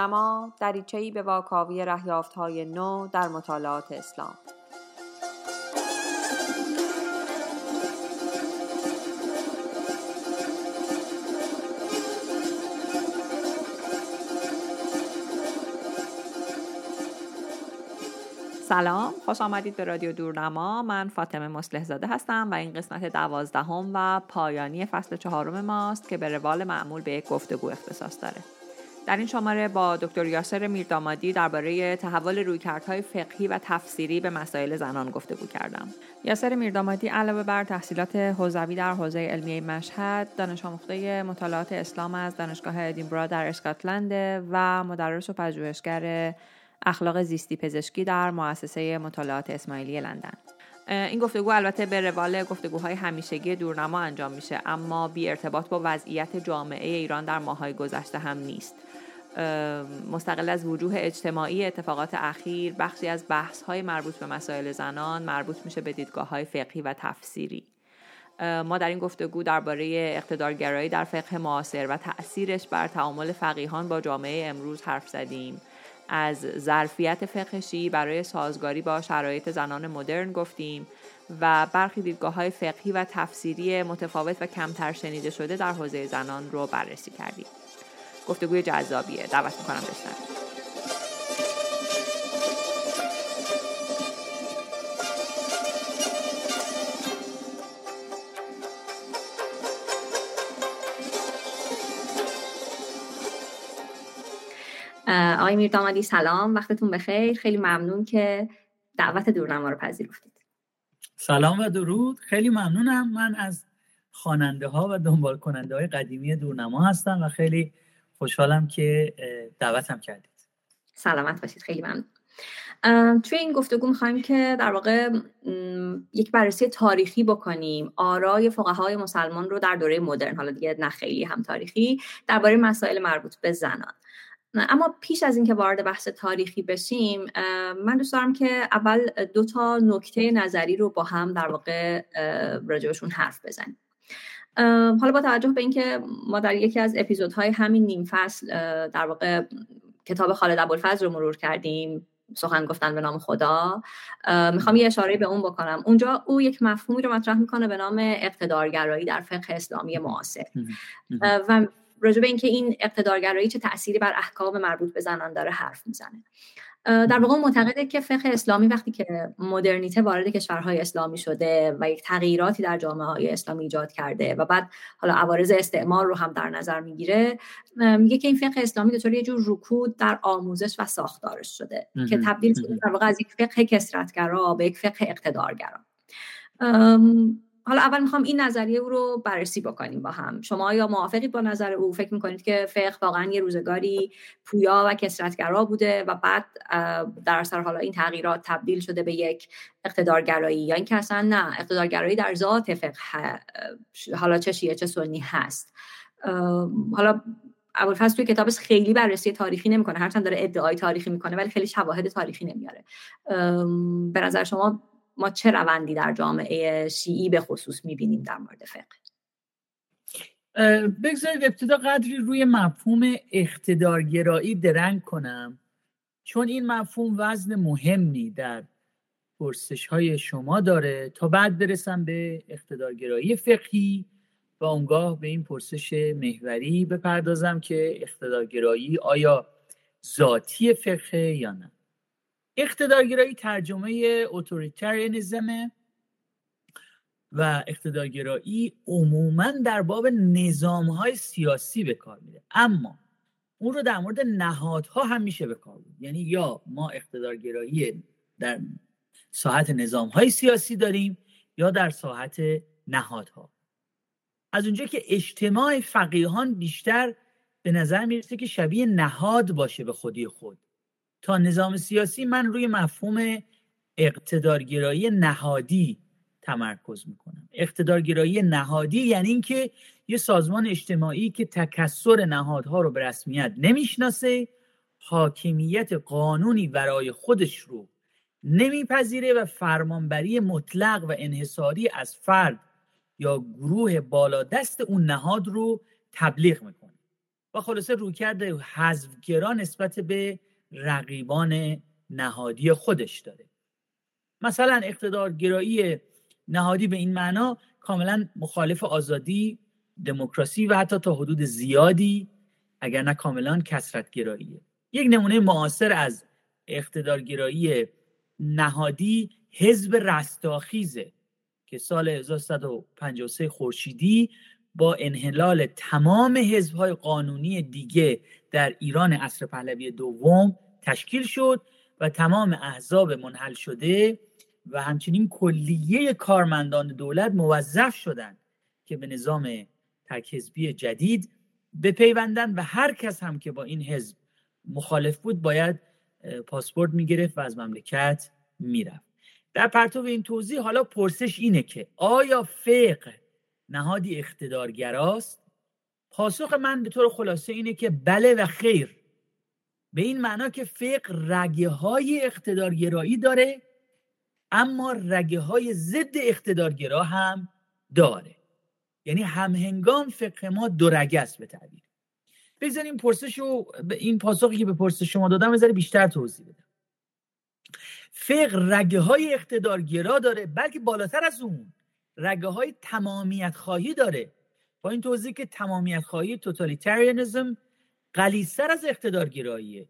دورنما دریچه‌ای به واکاوی رهیافت‌های نو در مطالعات اسلام. سلام خوش آمدید به رادیو دورنما. من فاطمه مسلح زاده هستم و این قسمت دوازدهم و پایانی فصل چهارم ماست که به روال معمول به یک گفتگو اختصاص داره. در این شماره با دکتر یاسر میردامادی درباره تحول رویکردهای فقهی و تفسیری به مسائل زنان گفتگو کردم. یاسر میردامادی علاوه بر تحصیلات حوزوی در حوزه علمیه مشهد، دانش آموخته مطالعات اسلام از دانشگاه ادینبرا در اسکاتلند و مدرس و پژوهشگر اخلاق زیستی پزشکی در مؤسسه مطالعات اسماعیلی لندن این گفتگو البته به روال گفتگوهای همیشگی دورنما انجام میشه اما بی ارتباط با وضعیت جامعه ایران در ماهای گذشته هم نیست مستقل از وجوه اجتماعی اتفاقات اخیر بخشی از بحث های مربوط به مسائل زنان مربوط میشه به دیدگاه های فقهی و تفسیری. ما در این گفتگو درباره اقتدارگرایی در فقه معاصر و تأثیرش بر تعامل فقیهان با جامعه امروز حرف زدیم. از ظرفیت فقهشی برای سازگاری با شرایط زنان مدرن گفتیم و برخی دیدگاه های فقهی و تفسیری متفاوت و کمتر شنیده شده در حوزه زنان رو بررسی کردیم. گفتگوی جذابیه. دعوت می‌کنم بشنوید آقای میردامادی سلام. وقتتون بخیر. خیلی ممنون که دعوت دورنما رو پذیرفتید. سلام و درود. خیلی ممنونم. من از خواننده ها و دنبال کننده های قدیمی دورنما هستم و خیلی خوشحالم که دعوتم کردید. سلامت باشید. خیلی ممنون. توی این گفتگو می‌خوایم که در واقع یک بررسی تاریخی بکنیم. آرای فقهای مسلمان رو در دوره مدرن حالا دیگه نه خیلی هم تاریخی درباره مسائل مربوط به زنان. اما پیش از اینکه وارد بحث تاریخی بشیم من دوست دارم که اول دو تا نکته نظری رو با هم در واقع راجبشون حرف بزنیم. حالا با توجه به اینکه ما در یکی از اپیزودهای همین نیم فصل در واقع کتاب خالد ابوالفضل رو مرور کردیم سخن گفتن به نام خدا. می‌خوام یه اشاره به اون بکنم. اونجا او یک مفهومی رو مطرح می‌کنه به نام اقتدارگرایی در فقه اسلامی معاصر. و راجع به اینکه این اقتدارگرایی چه تأثیری بر احکام مربوط به زنان داره حرف می‌زنه. در واقع معتقده که فقه اسلامی وقتی که مدرنیته وارد کشورهای اسلامی شده و یک تغییراتی در جامعه های اسلامی ایجاد کرده و بعد حالا عوارض استعمار رو هم در نظر می‌گیره میگه که این فقه اسلامی دچار یه جور رکود در آموزش و ساختارش شده که تبدیل شده در واقع از یک فقه کسرتگرا به یک فقه اقتدارگرا. حالا اول می‌خوام این نظریه او رو بررسی بکنیم با هم. شما یا موافقید با نظر او؟ فکر می‌کنید که فقه واقعا یه روزگاری پویا و کسرتگرا بوده و بعد در اثر حالا این تغییرات تبدیل شده به یک اقتدارگرایی یا اینکه اصلا نه اقتدارگرایی در ذات فقه حالا چه شیعه چه سنی هست. حالا ابوالفضل توی کتابش خیلی بررسی تاریخی نمی‌کنه. هرچند داره ادعای تاریخی می‌کنه ولی خیلی شواهد تاریخی نمیاره. به نظر شما ما چه روندی در جامعه شیعی به خصوص می‌بینیم در مورد فقه؟ بگذارید ابتدا قدری روی مفهوم اقتدارگرایی درنگ کنم. چون این مفهوم وزن مهمی در پرسش های شما داره تا بعد برسم به اقتدارگرایی فقهی و اونگاه به این پرسش محوری بپردازم که اقتدارگرایی آیا ذاتی فقه یا نه. اقتدارگرایی ترجمه اتوریتریانیزمه و اقتدارگرایی عموما در باب نظام های سیاسی به کار میره. اما اون رو در مورد نهادها هم میشه به کار بود یعنی یا ما اقتدارگرایی در ساحت نظام های سیاسی داریم یا در ساحت نهادها. از اونجا که اجتماع فقیهان بیشتر به نظر می‌رسه که شبیه نهاد باشه به خودی خود. تا نظام سیاسی من روی مفهوم اقتدارگرایی نهادی تمرکز می‌کنم. اقتدارگرایی نهادی یعنی اینکه یه سازمان اجتماعی که تکسر نهادها رو به رسمیت نمی‌شناسه حاکمیت قانونی برای خودش رو نمیپذیره و فرمانبری مطلق و انحصاری از فرد یا گروه بالا دست اون نهاد رو تبلیغ می‌کنه. و خلاصه رویکرد حذفگرا نسبت به رقیبان نهادی خودش داره. مثلا اقتدارگرایی نهادی به این معنا کاملا مخالف آزادی دموکراسی و حتی تا حدود زیادی اگر نه کاملا کسرتگراییه یک نمونه معاصر از اقتدارگرایی نهادی حزب رستاخیزه که سال 1153 خورشیدی با انحلال تمام حزبهای قانونی دیگه در ایران عصر پهلوی دوم تشکیل شد و تمام احزاب منحل شده و همچنین کلیه کارمندان دولت موظف شدند که به نظام تک حزبی جدید بپیوندن و هر کس هم که با این حزب مخالف بود باید پاسپورت می‌گرفت و از مملکت می‌رفت. در پرتو این توضیح حالا پرسش اینه که آیا فقه نهادی اقتدارگراست؟ پاسخ من به طور خلاصه اینه که بله و خیر. به این معنا که فقه رگه های اقتدارگرایی داره اما رگه های ضد اقتدارگرا هم داره. یعنی همهنگام فقه ما دو رگه است به تعبیر. بزنیم پرسش رو این پاسخی که به پرسش شما دادم بذاری بیشتر توضیح بدم. فقه رگه های اقتدارگرا داره بلکه بالاتر از اون رگه های تمامیت خواهی داره. با این توضیح که تمامیت خواهی توتالیتاریانیزم قلیستر از اقتدارگراییه.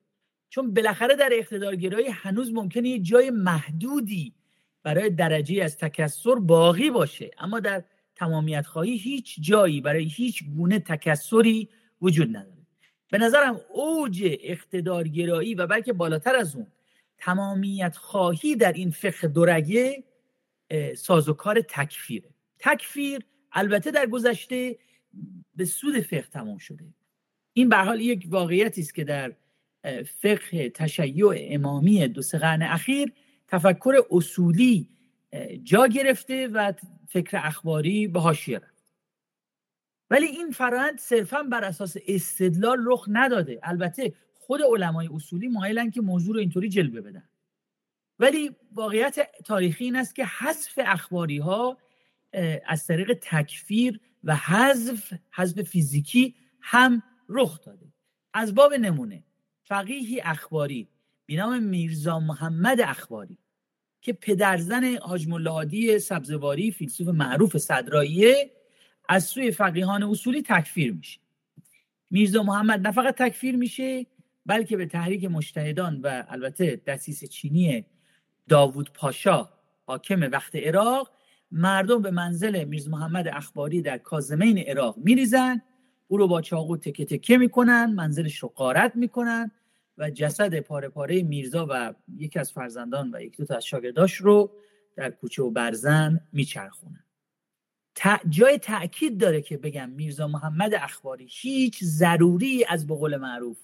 چون بالاخره در اقتدارگرایی هنوز ممکنه یه جای محدودی برای درجه از تکسر باقی باشه. اما در تمامیت خواهی هیچ جایی برای هیچ گونه تکسری وجود نداره. به نظرم اوج اقتدارگرایی و بلکه بالاتر از اون تمامیت خواهی در این فقه دورگه سازوکار تکفیره. تکفیر البته در گذشته به سود فقه تمام شده. این به حال یک واقعیتی است که در فقه تشیع امامی دو سه قرن اخیر تفکر اصولی جا گرفته و فکر اخباری به حاشیه رفت. ولی این فرایند صرفا بر اساس استدلال رخ نداده. البته خود علمای اصولی مایلن که موضوع رو اینطوری جلوه بدن. ولی واقعیت تاریخی این است که حذف اخباری ها از طریق تکفیر و حذف حذف فیزیکی هم رخ داده. از باب نمونه فقیهی اخباری به نام میرزا محمد اخباری که پدرزن حاج ملهادی سبزواری فیلسوف معروف صدراییه از سوی فقیهان اصولی تکفیر میشه. میرزا محمد نه فقط تکفیر میشه بلکه به تحریک مجتهدان و البته دسیس چینی داوود پاشا حاکم وقت عراق مردم به منزل میرزا محمد اخباری در کازمین عراق میریزن. او رو با چاقو تکه تکه می‌کنن منزلش رو قارت می‌کنن و جسد پاره پاره میرزا و یکی از فرزندان و یک دو تا از شاگرداش رو در کوچه و برزن میچرخونن. جای تاکید داره که بگم میرزا محمد اخباری هیچ ضروری از بقول معروف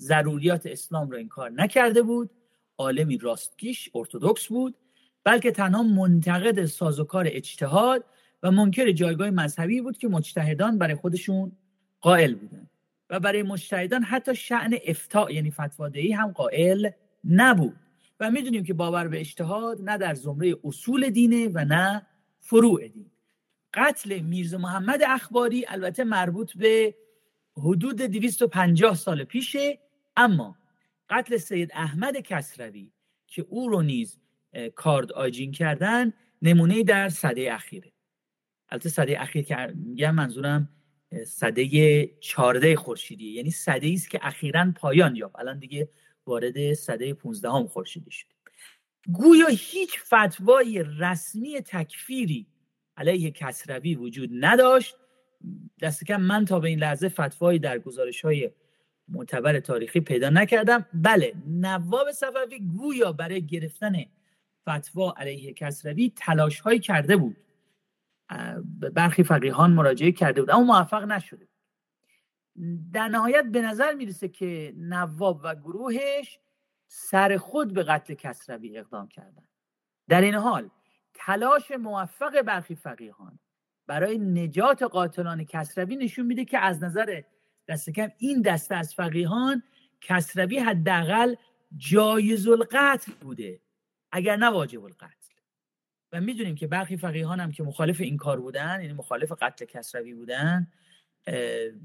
ضروریات اسلام رو انکار نکرده بود. عالمی راستگیش ارتودکس بود. بلکه تنها منتقد سازوکار اجتهاد و منکر جایگاه مذهبی بود که مجتهدان برای خودشون قائل بودن. و برای مجتهدان حتی شعن افتاع یعنی فتوادهی هم قائل نبود. و می‌دونیم که باور به اجتهاد نه در زمره اصول دینه و نه فروع دین. قتل میرزا محمد اخباری البته مربوط به حدود 250 سال پیشه اما قتل سید احمد کسروی که او رو نیز کارد آجین کردن نمونه در صده اخیره. البته صده اخیر که میگم منظورم صده چارده خورشیدی یعنی صده است که اخیرا پایان یافت. الان دیگه وارد صده 15 هم خورشیدی شد گویا هیچ فتوای رسمی تکفیری علیه کسروی وجود نداشت. دست کم من تا به این لحظه فتوایی در گزارش های معتبر تاریخی پیدا نکردم. بله نواب صفوی گویا برای گرفتن فتوا علیه کسروی تلاش هایی کرده بود. برخی فقیهان مراجعه کرده بود اما موفق نشده در نهایت به نظر می‌رسه که نواب و گروهش سر خود به قتل کسروی اقدام کردن. در این حال تلاش موفق برخی فقیهان برای نجات قاتلان کسروی نشون میده که از نظر دست کم این دسته از فقیهان کسروی حداقل جایز القتل بوده. اگر نه واجب القتل. و می‌دونیم که برخی فقیهان هم که مخالف این کار بودن یعنی مخالف قتل کسروی بودن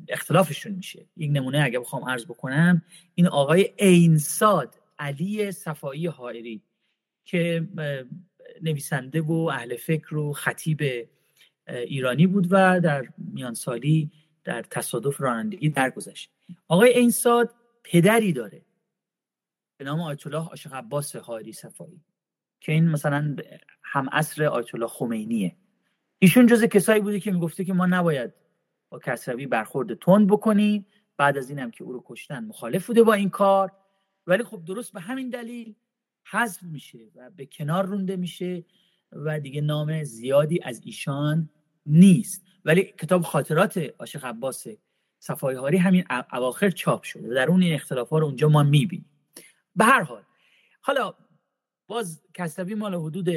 اختلافشون میشه. یک نمونه اگه بخوام عرض بکنم این آقای اینساد علی صفایی حائری که نویسنده و اهل فکر و خطیب ایرانی بود و در میان سالی در تصادف رانندگی درگذشت. آقای اینساد پدری داره. به نام آیت الله عاشق عباس حائری صفایی. که این مثلا هم عصر آیت الله خمینیه. ایشون جز کسایی بوده که می‌گفته که ما نباید با کسروی برخورد تند بکنیم بعد از اینم که او رو کشتن مخالف بوده با این کار. ولی خب درست به همین دلیل حذف میشه و به کنار رونده میشه و دیگه نام زیادی از ایشان نیست. ولی کتاب خاطرات عاشق عباس صفای هاری همین اواخر چاپ شده در اون این اختلاف ها رو اونجا ما می‌بینیم. به هر حال حالا باز کسروی مال حدود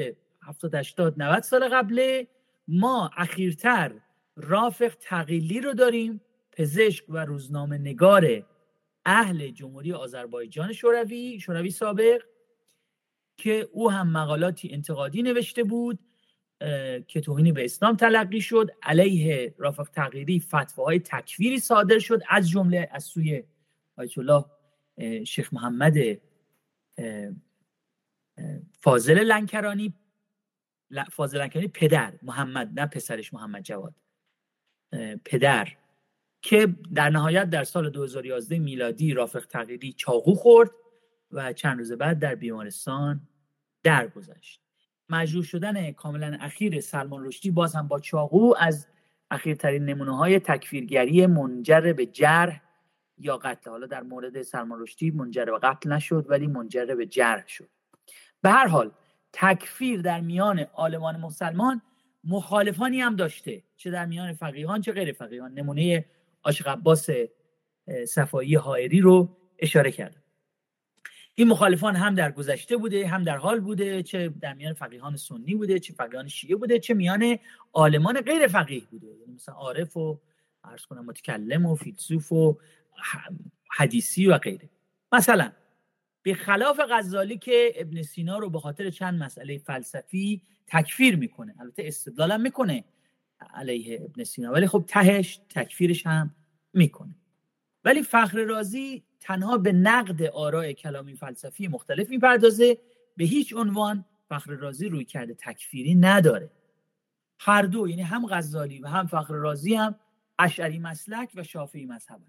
70 80 90 سال قبله. ما اخیرتر رافق تقیلی رو داریم پزشک و روزنامه نگار اهل جمهوری آذربایجان شوروی شوروی سابق که او هم مقالاتی انتقادی نوشته بود که توهینی به اسلام تلقی شد. علیه رافق تغییری فتواهای تکفیری صادر شد از جمله از سوی آیت الله شیخ محمد فاضل لنکرانی فاضل لنکرانی پدر محمد نه پسرش محمد جواد. پدر که در نهایت در سال 2011 میلادی رافق تغییری چاقو خورد و چند روز بعد در بیمارستان درگذشت. مجروح شدن کاملا اخیر سلمان رشدی باز هم با چاقو از اخیرترین نمونه های تکفیرگری منجر به جرح یا قتل. حالا در مورد سلمان رشدی منجر به قتل نشد ولی منجر به جرح شد. به هر حال تکفیر در میان آلمان مسلمان مخالفانی هم داشته چه در میان فقیهان چه غیر فقیهان. نمونه عاشق عباس صفایی حائری رو اشاره کردم. این مخالفان هم در گذشته بوده هم در حال بوده چه در میان فقیهان سنی بوده چه فقیهان شیعه بوده چه میان عالمان غیر فقیه بوده. یعنی مثلا عارف و عرض کنم متکلم و فیلسوف و حدیثی و غیره. مثلا به خلاف غزالی که ابن سینا رو به خاطر چند مسئله فلسفی تکفیر می‌کنه. البته استدلالم می‌کنه علیه ابن سینا ولی خب تهش تکفیرش هم می‌کنه. ولی فخر رازی تنها به نقد آراء کلامی فلسفی مختلف می‌پردازه به هیچ عنوان فخر رازی روی کرده تکفیری نداره. هر دو یعنی هم غزالی و هم فخر رازی هم اشعری مسلک و شافعی مذهب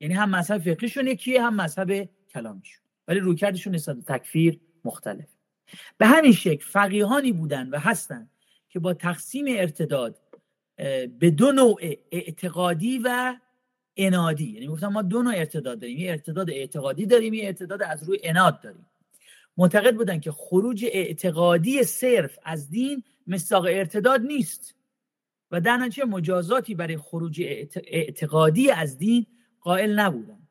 یعنی هم مذهب فقهیشون یکیه هم مذهب کلامیشون. ولی رویکردشون نسبت تکفیر مختلف. به همین شکل فقیهانی بودن و هستن که با تقسیم ارتداد به دو نوع اعتقادی و انادی. یعنی گفتم ما دو نوع ارتداد داریم. یه ارتداد اعتقادی داریم یه ارتداد از روی اناد داریم. معتقد بودن که خروج اعتقادی صرف از دین مستاق ارتداد نیست. و در مجازاتی برای خروج اعتقادی از دین قائل نبودن.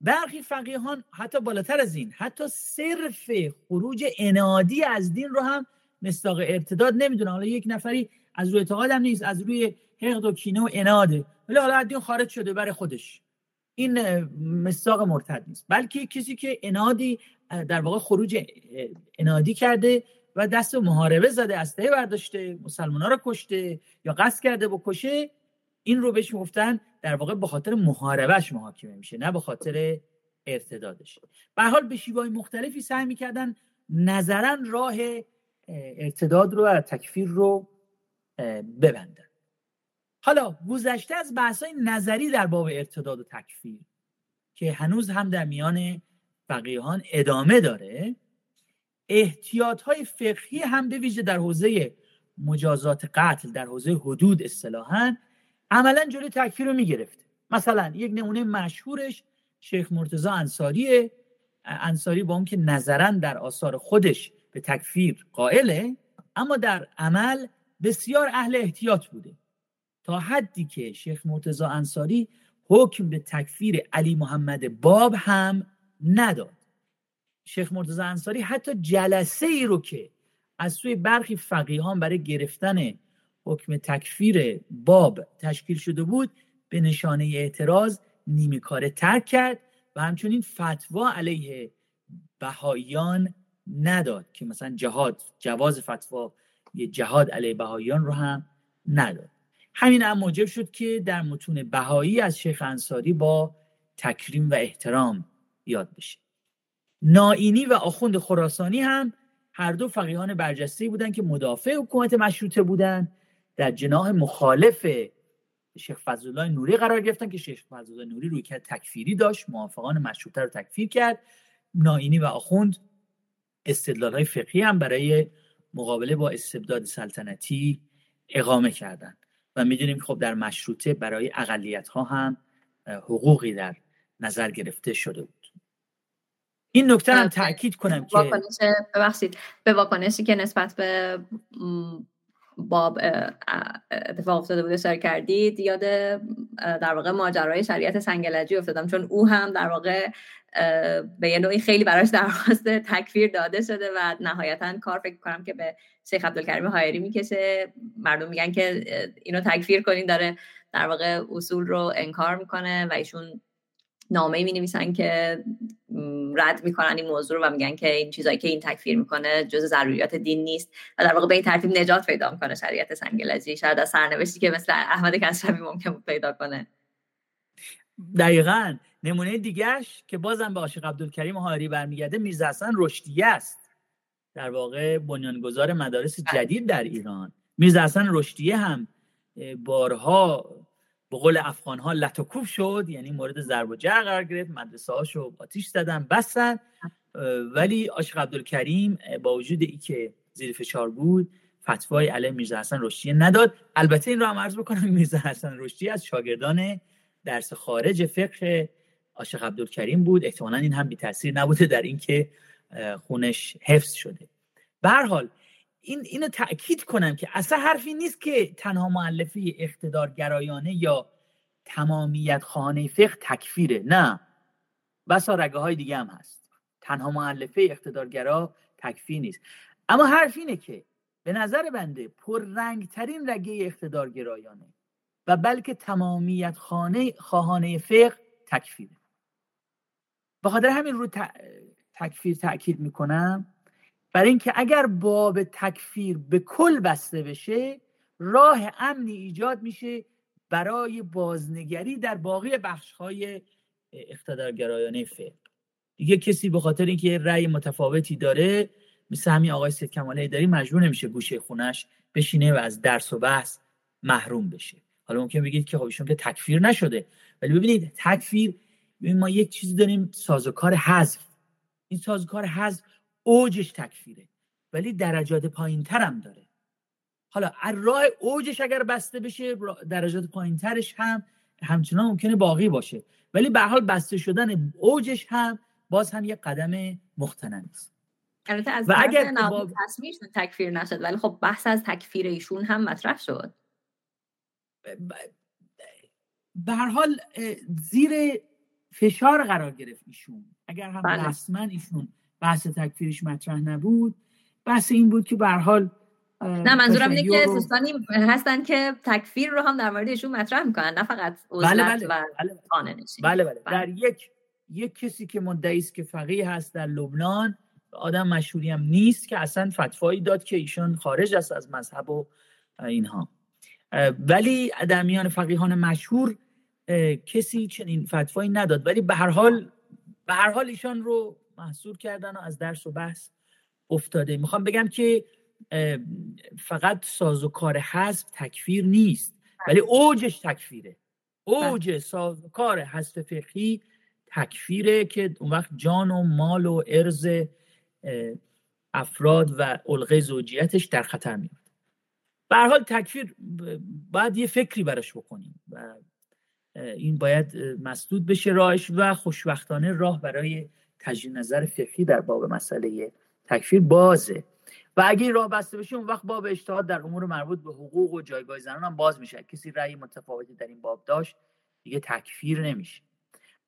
برخی فقیهان حتی بالاتر از این حتی صرف خروج انادی از دین رو هم مستاق ارتداد نمی‌دونن. حالا یک نفری از روی اعتقاد هم نیست از روی حقد و کینه و اناده ولی حالا دین خارج شده برای خودش. این مستاق مرتد نیست. بلکه کسی که انادی در واقع خروج انادی کرده و دست محاربه زده اسلحه برداشته مسلمان ها رو کشته یا قصد کرده بکشه این رو بهش گفتن در واقع به خاطر محاربهش محاکمه میشه نه به خاطر ارتدادش. به حال به شیوهای مختلفی سعی می‌کردن نظرا راه ارتداد رو و تکفیر رو ببندن. حالا گذشته از بحثای نظری در باب ارتداد و تکفیر که هنوز هم در میان فقیهان ادامه داره احتیاط های فقهی هم به ویژه در حوزه مجازات قتل در حوزه حدود اصطلاحا عملا جلوی تکفیر رو می‌گرفته مثلا یک نمونه مشهورش شیخ مرتزا انصاریه. انصاری با اون که نظرا در آثار خودش به تکفیر قائله اما در عمل بسیار اهل احتیاط بوده. تا حدی که شیخ مرتزا انصاری حکم به تکفیر علی محمد باب هم نداد. شیخ مرتزا انصاری حتی جلسه ای رو که از سوی برخی فقیهان برای گرفتن حکم تکفیر باب تشکیل شده بود به نشانه اعتراض نیمه کاره ترک کرد و همچنین فتوا علیه بهاییان نداد که مثلا جهاد جواز فتوا یه جهاد علیه بهاییان رو هم نداد. همین هم موجب شد که در متون بهایی از شیخ انصاری با تکریم و احترام یاد بشه. نائینی و آخوند خراسانی هم هر دو فقیهان برجسته بودند که مدافع حکومت مشروطه بودند در جناح مخالف شیخ فضلالله نوری قرار گرفتن که شیخ فضلالله نوری روی کرد تکفیری داشت. موافقان مشروطه رو تکفیر کرد. نائینی و آخوند استدلال های فقهی هم برای مقابله با استبداد سلطنتی اقامه کردند. و می‌دونیم خب در مشروطه برای اقلیت ها هم حقوقی در نظر گرفته شده بود. این نکته هم تاکید کنم که ببخشید. به واکنشی که نسبت به باب اتفاق افتاده بوده سر کردید. یاد در واقع ماجرای شریعت سنگلجی افتادم چون او هم در واقع به یه نوعی خیلی براش درخواست تکفیر داده شده و نهایتا کار فکر کنم که به شیخ عبدالکریم هایری می‌کشه. مردم میگن که اینو تکفیر کنین داره در واقع اصول رو انکار می‌کنه و ایشون نامه می نویسن که رد می‌کنن این موضوع رو و میگن که این چیزایی که این تکفیر می‌کنه جز ضروریات دین نیست و در واقع به این ترتیب نجات پیدا می‌کنه شریعت سنگلجی شاید از سرنوشتی که مثل احمد کسروی ممکن بود پیدا کنه. دقیقا. نمونه دیگهش که بازم به عاشق عبدالکریم هاری برمیگرده میرزا حسن رشدیه است. در واقع بنیانگذار مدارس بله. جدید در ایران. میرزا حسن رشدیه هم بارها به قول افغان ها لطکوب شد یعنی مورد ضرب و جر قرار گرفت. مدرسه هاشو آتیش زدن بستن. ولی عاشق عبدالکریم با وجود ای که زیر فشار بود فتوای علیه میرزا حسن رشدی نداد. البته این رو هم عرض بکنم میرزا حسن رشدی از شاگردان درس خارج فقه عاشق عبدالکریم بود. احتمالا این هم بی تاثیر نبوده در اینکه خونش حفظ شده. به هر حال این اینو تاکید کنم که اصلا حرفی نیست که تنها معلفه اقتدارگرایانه یا تمامیت خانه فقه تکفیره نه. بسا رگه های دیگه هم هست. تنها معلفه اقتدارگرا تکفیر نیست. اما حرف اینه که به نظر بنده پررنگترین رگه اقتدارگرایانه و بلکه تمامیت خانه خواهانه فقه تکفیره. به خاطر همین رو تکفیر تاکید می‌کنم. برای اینکه اگر باب تکفیر به کل بسته بشه راه امنی ایجاد میشه برای بازنگری در باقی بخش های اقتدارگرایانه فقه. دیگه کسی به خاطر اینکه رأی متفاوتی داره مثل همین آقای سید کماله داری مجبور نمیشه گوشه خونش بشینه و از درس و بحث محروم بشه. حالا ممکن بگید که خب ایشون که تکفیر نشده. ولی ببینید تکفیر ببین ما یک چیزی داریم سازوکار حذف. این سازوکار حذف اوجش تکفیره ولی درجات پایین ترم داره. حالا از راه اوجش اگر بسته بشه درجات پایین ترش هم همچنان ممکنه باقی باشه. ولی به حال بسته شدن اوجش هم باز هم یک قدم مختنم است. البته از و اگر با... تکفیر نشد ولی خب بحث از تکفیر ایشون هم مطرح شد. به هر حال زیر فشار قرار گرفت ایشون. اگر هم بله. رسما ایشون بحث تکفیرش مطرح نبود بحث این بود که به حال نه منظورم اینه که دوستانی هستن که تکفیر رو هم در مورد ایشون مطرح می‌کنن نه فقط بله بله. و بله بله. بله, بله. در یک یک کسی که مدعی است که فقیه هست در لبنان آدم مشهوری هم نیست که اصلا فتوایی داد که ایشون خارج است از مذهب و اینها ولی در میان فقیهان مشهور کسی چنین فتوایی نداد ولی به هر حال به هر حال ایشان رو محصور کردن و از درس و بحث افتاده. می‌خوام بگم که فقط ساز و کار حذف تکفیر نیست ولی اوجش تکفیره. اوج بله. ساز و کار حذف فقهی تکفیره که اون وقت جان و مال و ارز افراد و علقه زوجیتش در خطر میاد به حال تکفیر باید یه فکری براش بکنیم و این باید مسدود بشه راهش و خوشبختانه راه برای تجدید نظر فقهی در باب مسئله تکفیر بازه. و اگه این راه بسته بشه اون وقت باب اجتهاد در امور مربوط به حقوق و جایگاه زنان هم باز میشه. کسی رأی متفاوتی در این باب داشت دیگه تکفیر نمیشه.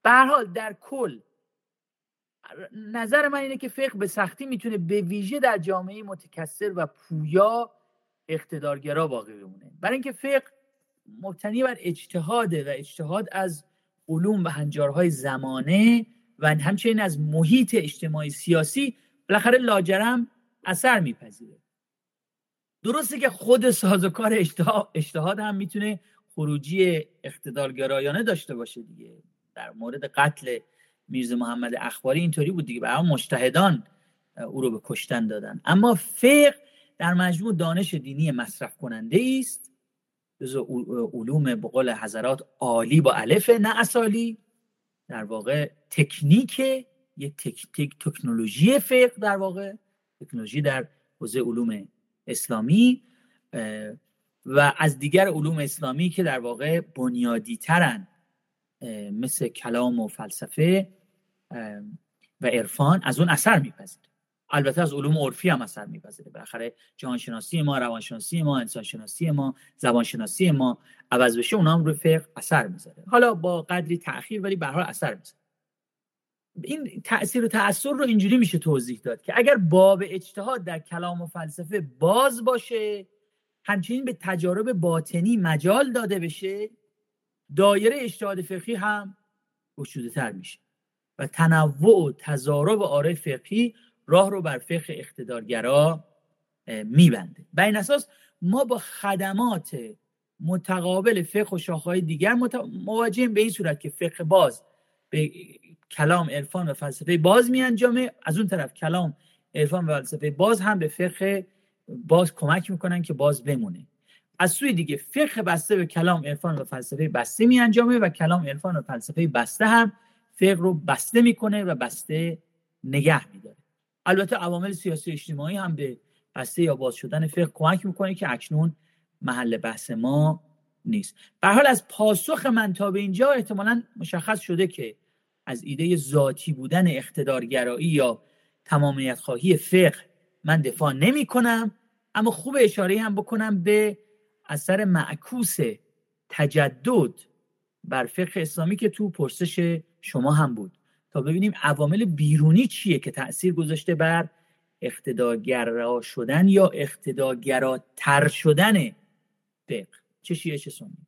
به حال در کل نظر من اینه که فقه به سختی می‌تونه به ویژه در جامعه متکثر و پویا اقتدارگرا باقی بمونه. برای اینکه فقه مبتنی بر اجتهاده و اجتهاد از علوم و هنجارهای زمانه و همچنین از محیط اجتماعی سیاسی بالاخره لاجرم اثر میپذیره. درسته که خود سازوکار اجتهاد هم می‌تونه خروجی اقتدارگرایانه داشته باشه دیگه. در مورد قتل میرزا محمد اخباری اینطوری بود دیگه برای مجتهدان او رو به کشتن دادن. اما فقه در مجموع دانش دینی مصرف کننده است. جزو علوم به قول حضرات عالی با الف نه اصالی. در واقع تکنیک یک تک، تکنولوژی فقه در واقع تکنولوژی در حوزه علوم اسلامی و از دیگر علوم اسلامی که در واقع بنیادی ترن مثل کلام و فلسفه و عرفان از اون اثر میپذیره البته از علوم عرفی هم اثر میپذیره. بالاخره جهانشناسی ما روانشناسی ما انسانشناسی ما زبانشناسی ما عوض بشه اونها هم روی فقه اثر می‌ذاره. حالا با قدری تاخیر ولی به حال اثر می‌ذاره. این تاثیر و تاثر رو اینجوری میشه توضیح داد که اگر باب اجتهاد در کلام و فلسفه باز باشه همچنین به تجارب باطنی مجال داده بشه دایره اجتهاد فقهی هم گشوده میشه. و تنوع و تضارب آرای فقهی راه رو بر فقه اقتدارگرا میبنده. بر این اساس ما با خدمات متقابل فقه و شاخهای دیگر مواجهیم به این صورت که فقه باز به کلام عرفان و فلسفه باز می انجامه از اون طرف کلام عرفان و فلسفه باز هم به فقه باز کمک می‌کنن که باز بمونه. از سوی دیگه فقه بسته به کلام عرفان و فلسفه بسته می انجامه و کلام عرفان و فلسفه بسته هم فقه رو بسته می‌کنه و بسته نگه میداره. البته عوامل سیاسی اجتماعی هم به بسته یا باز شدن فقه کمک می‌کنه که اکنون محل بحث ما نیست. به حال از پاسخ من تا به اینجا احتمالا مشخص شده که از ایده ذاتی بودن اقتدارگرایی یا تمامیت خواهی فقه من دفاع نمی کنم اما خوب اشاره هم بکنم به اثر معکوس تجدد بر فقه اسلامی که تو پرسش شما هم بود. تا ببینیم عوامل بیرونی چیه که تاثیر گذاشته بر اقتدارگرا شدن یا اقتدارگراتر شدن فقه. چه شیعه چه سنی.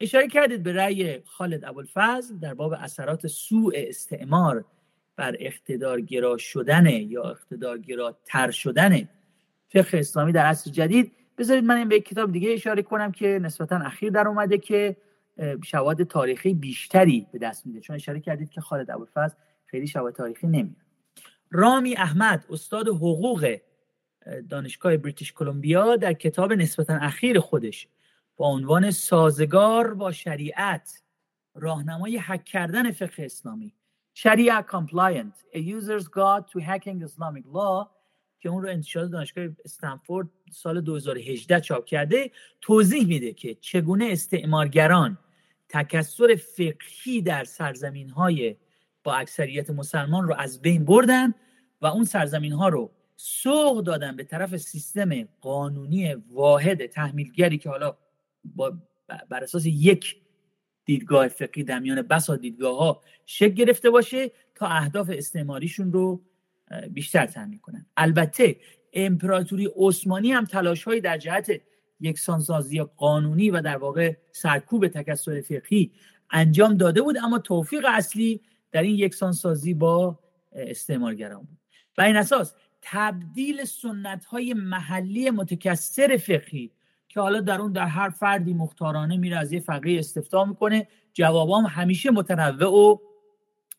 اشاره کردید به رأی خالد ابوالفضل در باب اثرات سوء استعمار بر اقتدارگرا شدن یا اقتدارگرا تر شدن فقه اسلامی در عصر جدید. بذارید من این به کتاب دیگه اشاره کنم که نسبتا اخیر در اومده که شواهد تاریخی بیشتری به دست میده. چون اشاره کردید که خالد ابوالفضل خیلی شواهد تاریخی نمیاد. رامی احمد استاد حقوق دانشگاه بریتیش کلمبیا در کتاب نسبتا اخیر خودش با عنوان سازگار با شریعت راهنمای حک کردن فقه اسلامی شریعه compliant a user's guide to hacking Islamic law که اون رو انتشار دانشگاه استنفورد سال 2018 چاپ کرده توضیح میده که چگونه استعمارگران تکسر فقهی در سرزمین های با اکثریت مسلمان رو از بین بردن و اون سرزمین ها رو سوق دادن به طرف سیستم قانونی واحد تحمیلگری که حالا با بر اساس یک دیدگاه فقهی در میان بسا دیدگاه ها شکل گرفته باشه تا اهداف استعماریشون رو بیشتر تامین کنن. البته امپراتوری عثمانی هم تلاش های در جهت یکسانسازی قانونی و در واقع سرکوب تکسر فقهی انجام داده بود اما توفیق اصلی در این یکسانسازی با استعمارگران بود. و این اساس تبدیل سنت های محلی متکثر فقهی که حالا در اون در هر فردی مختارانه میره از یه فقیه استفتا می‌کنه جوابام همیشه متنوع و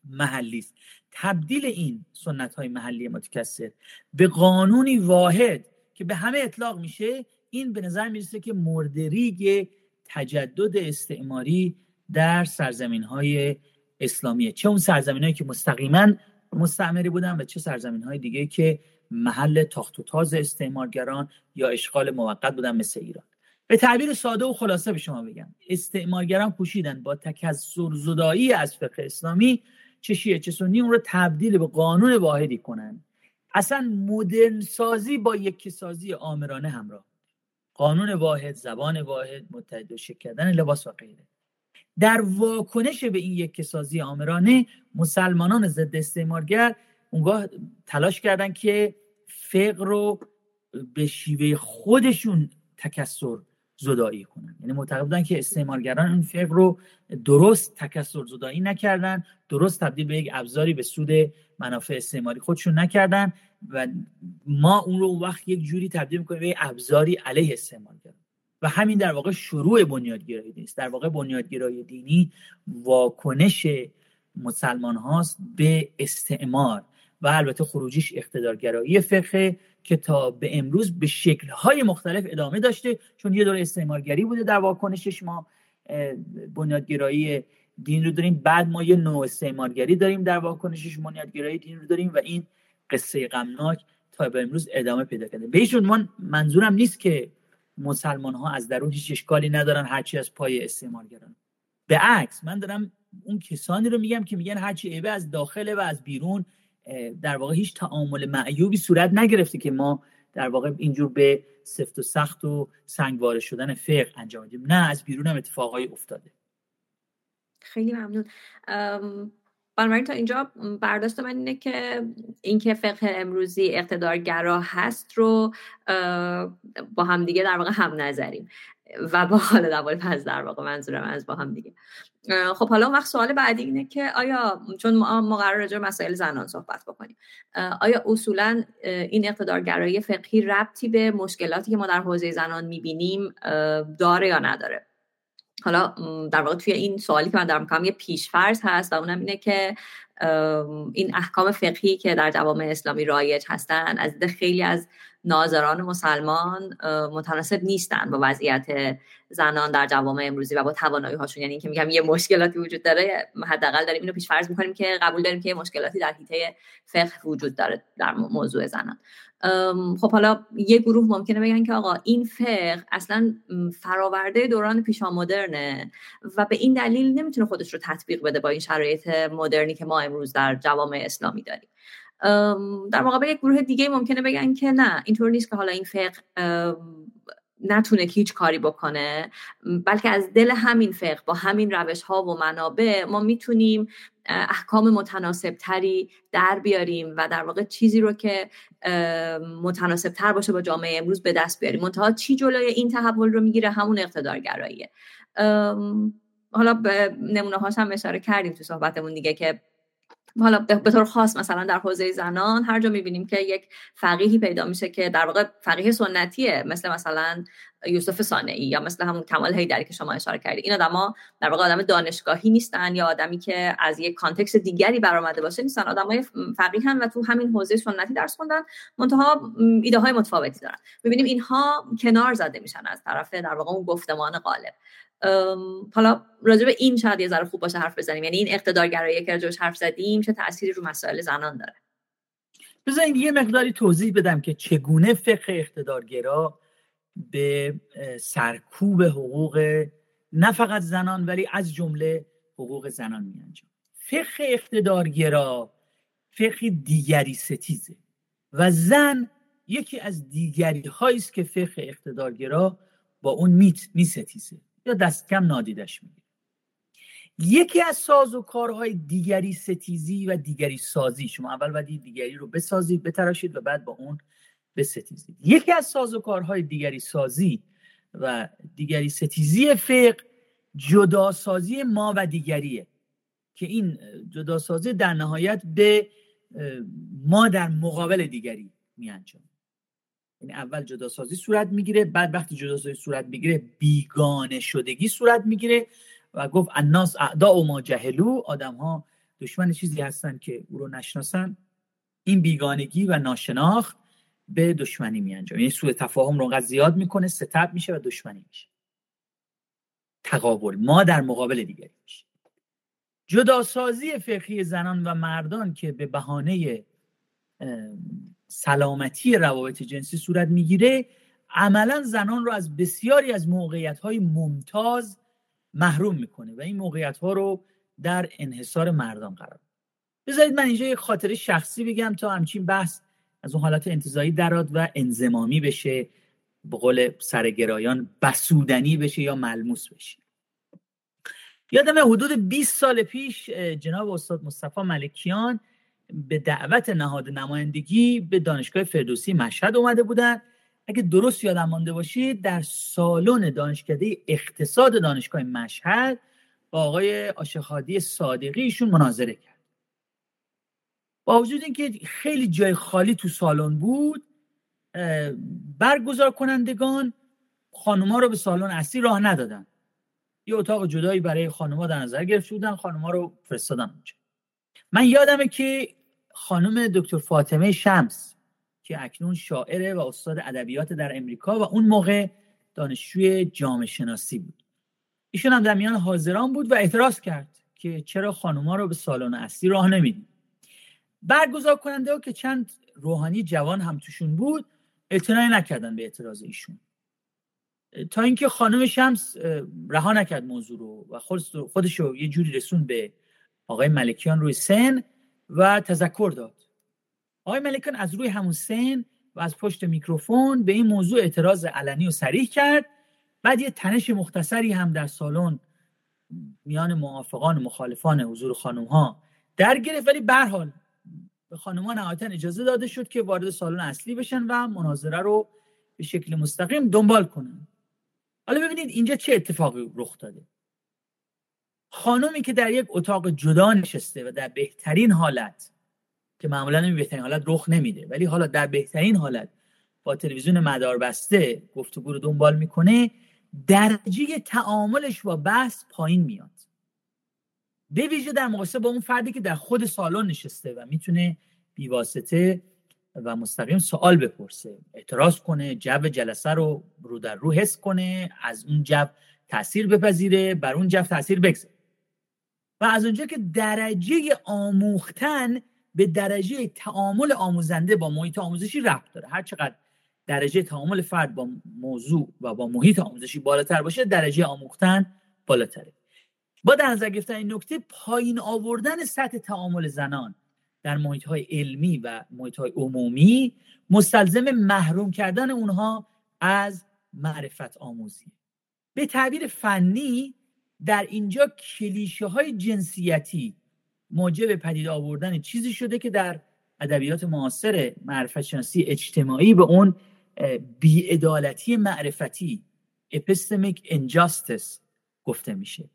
محلی است. تبدیل این سنت های محلی متکثر به قانونی واحد که به همه اطلاق میشه این به نظر می‌رسه که مردریگ تجدد استعماری در سرزمین های اسلامیه. چه اون سرزمین هایی که مستقیما مستعمری بودن و چه سرزمین های دیگه که محل تاخت و تاز استعمارگران یا اشغال موقت بودن مثل ایران. به تعبیر ساده و خلاصه به شما بگم. استعمارگران کوشیدن با تکثر زدایی از فقه اسلامی چه شیعه چه سنی اون رو تبدیل به قانون واحدی کنن. اصلا مدرن سازی با یکی سازی آمرانه همراه قانون واحد زبان واحد متحد و کردن لباس و غیره. در واکنش به این یک سازی آمرانه مسلمانان ضد استعمارگر اونگاه تلاش کردن که فقر رو به شیوه خودشون تکسر زدایی کنن. یعنی معتقد بودن که استعمارگران این فقه رو درست تکسر زدایی نکردن درست تبدیل به یک ابزاری به سود منافع استعماری خودشون نکردن و ما اون رو وقت یک جوری تبدیل می‌کنیم به ابزاری علیه استعمارگران. و همین در واقع شروع بنیادگرایی نیست در واقع بنیادگرایی دینی واکنش مسلمان هاست به استعمار و البته خروجیش اقتدارگرایی فقه که تا به امروز به شکلهای مختلف ادامه داشته چون یه دور استعمارگری بوده در واکنشش ما بنیادگرایی دین رو داریم. بعد ما یه نوع استعمارگری داریم در واکنشش بنیادگرایی دین رو داریم و این قصه غمناک تا به امروز ادامه پیدا کرده. به هیچ منظورم نیست که مسلمان ها از درون هیچ اشکالی ندارن هرچی از پای استعمارگران. به عکس من دارم اون کسانی رو میگم که میگن هرچی عیبه از داخله و از بیرون در واقع هیچ تعامل معیوبی صورت نگرفته که ما در واقع اینجور به سفت و سخت و سنگواره شدن فقه انجام دیم نه از بیرون هم اتفاقای افتاده. خیلی ممنون. بنابراین تا اینجا برداشت من اینه که اینکه فقه امروزی اقتدارگرا هست رو با هم دیگه در واقع هم نظریم. و با حال دوال پس در واقع منظورم از با هم دیگه. خب حالا وقت سوال بعدی اینه که آیا چون ما مقرر راجع مسائل زنان صحبت بکنیم آیا اصولا این اقتدارگرایی فقهی ربطی به مشکلاتی که ما در حوزه زنان می‌بینیم داره یا نداره؟ حالا در واقع توی این سوالی که من دارم می‌کنم یه پیشفرض هست و اونم اینه که این احکام فقهی که در جوامع اسلامی رایج هستن از خیلی از ناظران مسلمان متناسب نیستن با وضعیت زنان در جوامع امروزی و با توانایی هاشون. یعنی اینکه میگم یه مشکلاتی وجود داره حداقل داریم اینو پیش فرض می‌کنیم که قبول داریم که یه مشکلاتی در حیطه فقه وجود داره در موضوع زنان. خب حالا یه گروه ممکنه بگن که آقا این فقه اصلا فراورده دوران پیشا مدرنه و به این دلیل نمی‌تونه خودش رو تطبیق بده با این شرایط مدرنی که ما امروز در جوامع اسلامی داریم. در مقابل یک گروه دیگه ممکنه بگن که نه اینطور نیست که حالا این فقه نتونه هیچ کاری بکنه. بلکه از دل همین فقه با همین روش ها و منابع ما می‌تونیم احکام متناسب تری در بیاریم و در واقع چیزی رو که متناسب تر باشه با جامعه امروز به دست بیاریم. منتها چی جلوی این تحول رو می‌گیره؟ همون اقتدارگراییه. حالا به نمونه هاش هم اشاره کردیم تو صحبتمون دیگه که حالا به طور خاص مثلا در حوزه زنان هر جا می‌بینیم که یک فقیهی پیدا میشه که در واقع فقیه سنتیه مثل مثلا یوسف سانعی یا مثل همون کمال هیدری که شما اشاره کردید این آدما در واقع آدم دانشگاهی نیستن یا آدمی که از یک کانتکست دیگری برآمده باشه نیستن. آدمای هم و تو همین حوزه سنتی درس خوندن منتها ایده های متفاوتی دارن. می‌بینیم اینها کنار زده میشن از طرف در واقع اون گفتمان غالب. حالا راجع به این شاید یه ذره خوب باشه حرف بزنیم. یعنی این اقتدارگرایی که راجعش حرف زدیم چه تأثیری رو مسائل زنان داره؟ بذارید یه مقداری توضیح بدم که چگونه فقه اقتدارگرا به سرکوب حقوق نه فقط زنان ولی از جمله حقوق زنان می انجام فقه اقتدارگرا فقه دیگری ستیزه و زن یکی از دیگری هایی است که فقه اقتدارگرا با اون میت می ستیزه یا دست کم نادیدش می‌گیره. یکی از ساز و کارهای دیگری ستیزی و دیگری سازی شما اول باید دیگری رو بسازید بتراشید و بعد با اون بستیزید. یکی از ساز و کارهای دیگری سازی و دیگری ستیزی فقه جداسازی ما و دیگریه که این جداسازی در نهایت به ما در مقابل دیگری می انجام یعنی اول جداسازی صورت می‌گیره بعد وقتی جداسازی صورت می‌گیره بیگانه شدگی صورت می‌گیره و گفت الناس اعداء و ما جهلو آدم ها دشمن چیزی هستن که او رو نشناسن. این بیگانگی و ناشناخت به دشمنی می انجام یعنی سوء تفاهم رو زیاد می‌کنه ستب میشه و دشمنی میشه. تقابل. ما در مقابل دیگری میشه جداسازی فقهی زنان و مردان که به بهانه سلامتی روابط جنسی صورت می‌گیره عملا زنان رو از بسیاری از موقعیت های ممتاز محروم می‌کنه و این موقعیت ها رو در انحصار مردان قرار بذارید من اینجا یک خاطره شخصی بگم تا همچین بحث از اون حالت انتظایی دراد و انزمامی بشه به قول سرگرایان بسودنی بشه یا ملموس بشه. یادم حدود 20 سال پیش جناب استاد مصطفی ملکیان به دعوت نهاد نمایندگی به دانشگاه فردوسی مشهد اومده بودن. اگه درست یادم مانده باشید در سالن دانشکده اقتصاد دانشگاه مشهد با آقای آشخادی صادقی ایشون مناظره کرد. با وجود اینکه خیلی جای خالی تو سالن بود برگزار کنندگان خانوما رو به سالن اصلی راه ندادن. یه اتاق جدایی برای خانوما در نظر گرفته بودن خانوما رو فرستادن اونجا. من یادمه که خانم دکتر فاطمه شمس که اکنون شاعره و استاد ادبیات در امریکا و اون موقع دانشجوی جامعه شناسی بود. ایشون هم در میان حاضران بود و اعتراض کرد که چرا خانوما رو به سالن اصلی راه نمیدیم. برگزار کننده ها که چند روحانی جوان هم توشون بود اعتنایی نکردن به اعتراض ایشون. تا اینکه خانم شمس رها نکرد موضوع رو و خودش رو یه جوری رسون به آقای ملکیان روی سن و تذکر داد. آقای ملکیان از روی همون سن و از پشت میکروفون به این موضوع اعتراض علنی و سریح کرد. بعد یه تنش مختصری هم در سالن میان موافقان و مخالفان حضور خانم ها در گرفت. ولی به حال به خانم ها اجازه داده شد که وارد سالن اصلی بشن و مناظره رو به شکل مستقیم دنبال کنن. حالا ببینید اینجا چه اتفاقی رخ داده. خانمی که در یک اتاق جدا نشسته و در بهترین حالت که معمولا این بهترین حالت رخ نمیده ولی حالا در بهترین حالت با تلویزیون مدار بسته گفتگو رو دنبال می‌کنه درجه تعاملش با بحث پایین میاد. به ویژه در مقایسه با اون فردی که در خود سالن نشسته و می‌تونه بیواسطه و مستقیم سوال بپرسه اعتراض کنه جو جلسه رو رو در رو حس کنه از اون جو تاثیر بپذیره بر اون جو تاثیر بگذاره. و از اونجا که درجه آموختن به درجه تعامل آموزنده با محیط آموزشی ربط داره. هر چقدر درجه تعامل فرد با موضوع و با محیط آموزشی بالاتر باشه درجه آموختن بالاتره. با در نظر گرفتن این نکته پایین آوردن سطح تعامل زنان در محیط های علمی و محیط های عمومی مستلزم محروم کردن اونها از معرفت آموزی. به تعبیر فنی در اینجا کلیشه های جنسیتی موجب پدید آوردن چیزی شده که در ادبیات معاصر معرفت شناسی اجتماعی به اون بیعدالتی معرفتی epistemic injustice گفته میشه.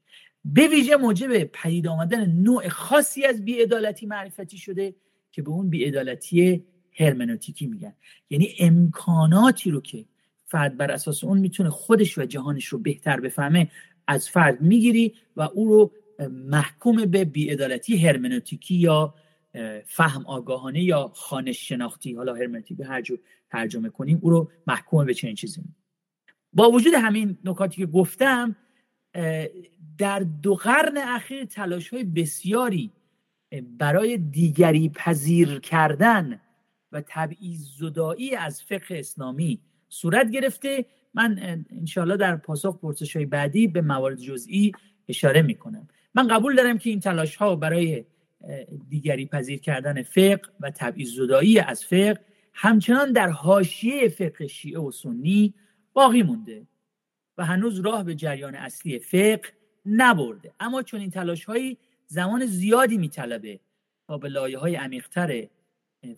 به ویژه موجب پدید آمدن نوع خاصی از بیعدالتی معرفتی شده که به اون بیعدالتی هرمنوتیکی میگن. یعنی امکاناتی رو که فرد بر اساس اون می‌تونه خودش و جهانش رو بهتر بفهمه از فرد می‌گیری و او رو محکوم به بیعدالتی هرمنوتیکی یا فهم آگاهانه یا خانش شناختی حالا هرمنوتیک هر جور ترجمه کنیم او رو محکوم به چنین چیزی با وجود همین نکاتی که گفتم در دو قرن اخیر تلاش های بسیاری برای دیگری پذیر کردن و تبعیض زدایی از فقه اسلامی صورت گرفته من انشاءالله در پاسخ پرسش های بعدی به موارد جزئی اشاره می‌کنم. من قبول دارم که این تلاش ها برای دیگری پذیر کردن فقه و تبعیض زدایی از فقه همچنان در حاشیه فقه شیعه و سنی باقی مونده و هنوز راه به جریان اصلی فقه نبرده. اما چون این تلاش هایی زمان زیادی میطلبه تا به لایه های عمیقتر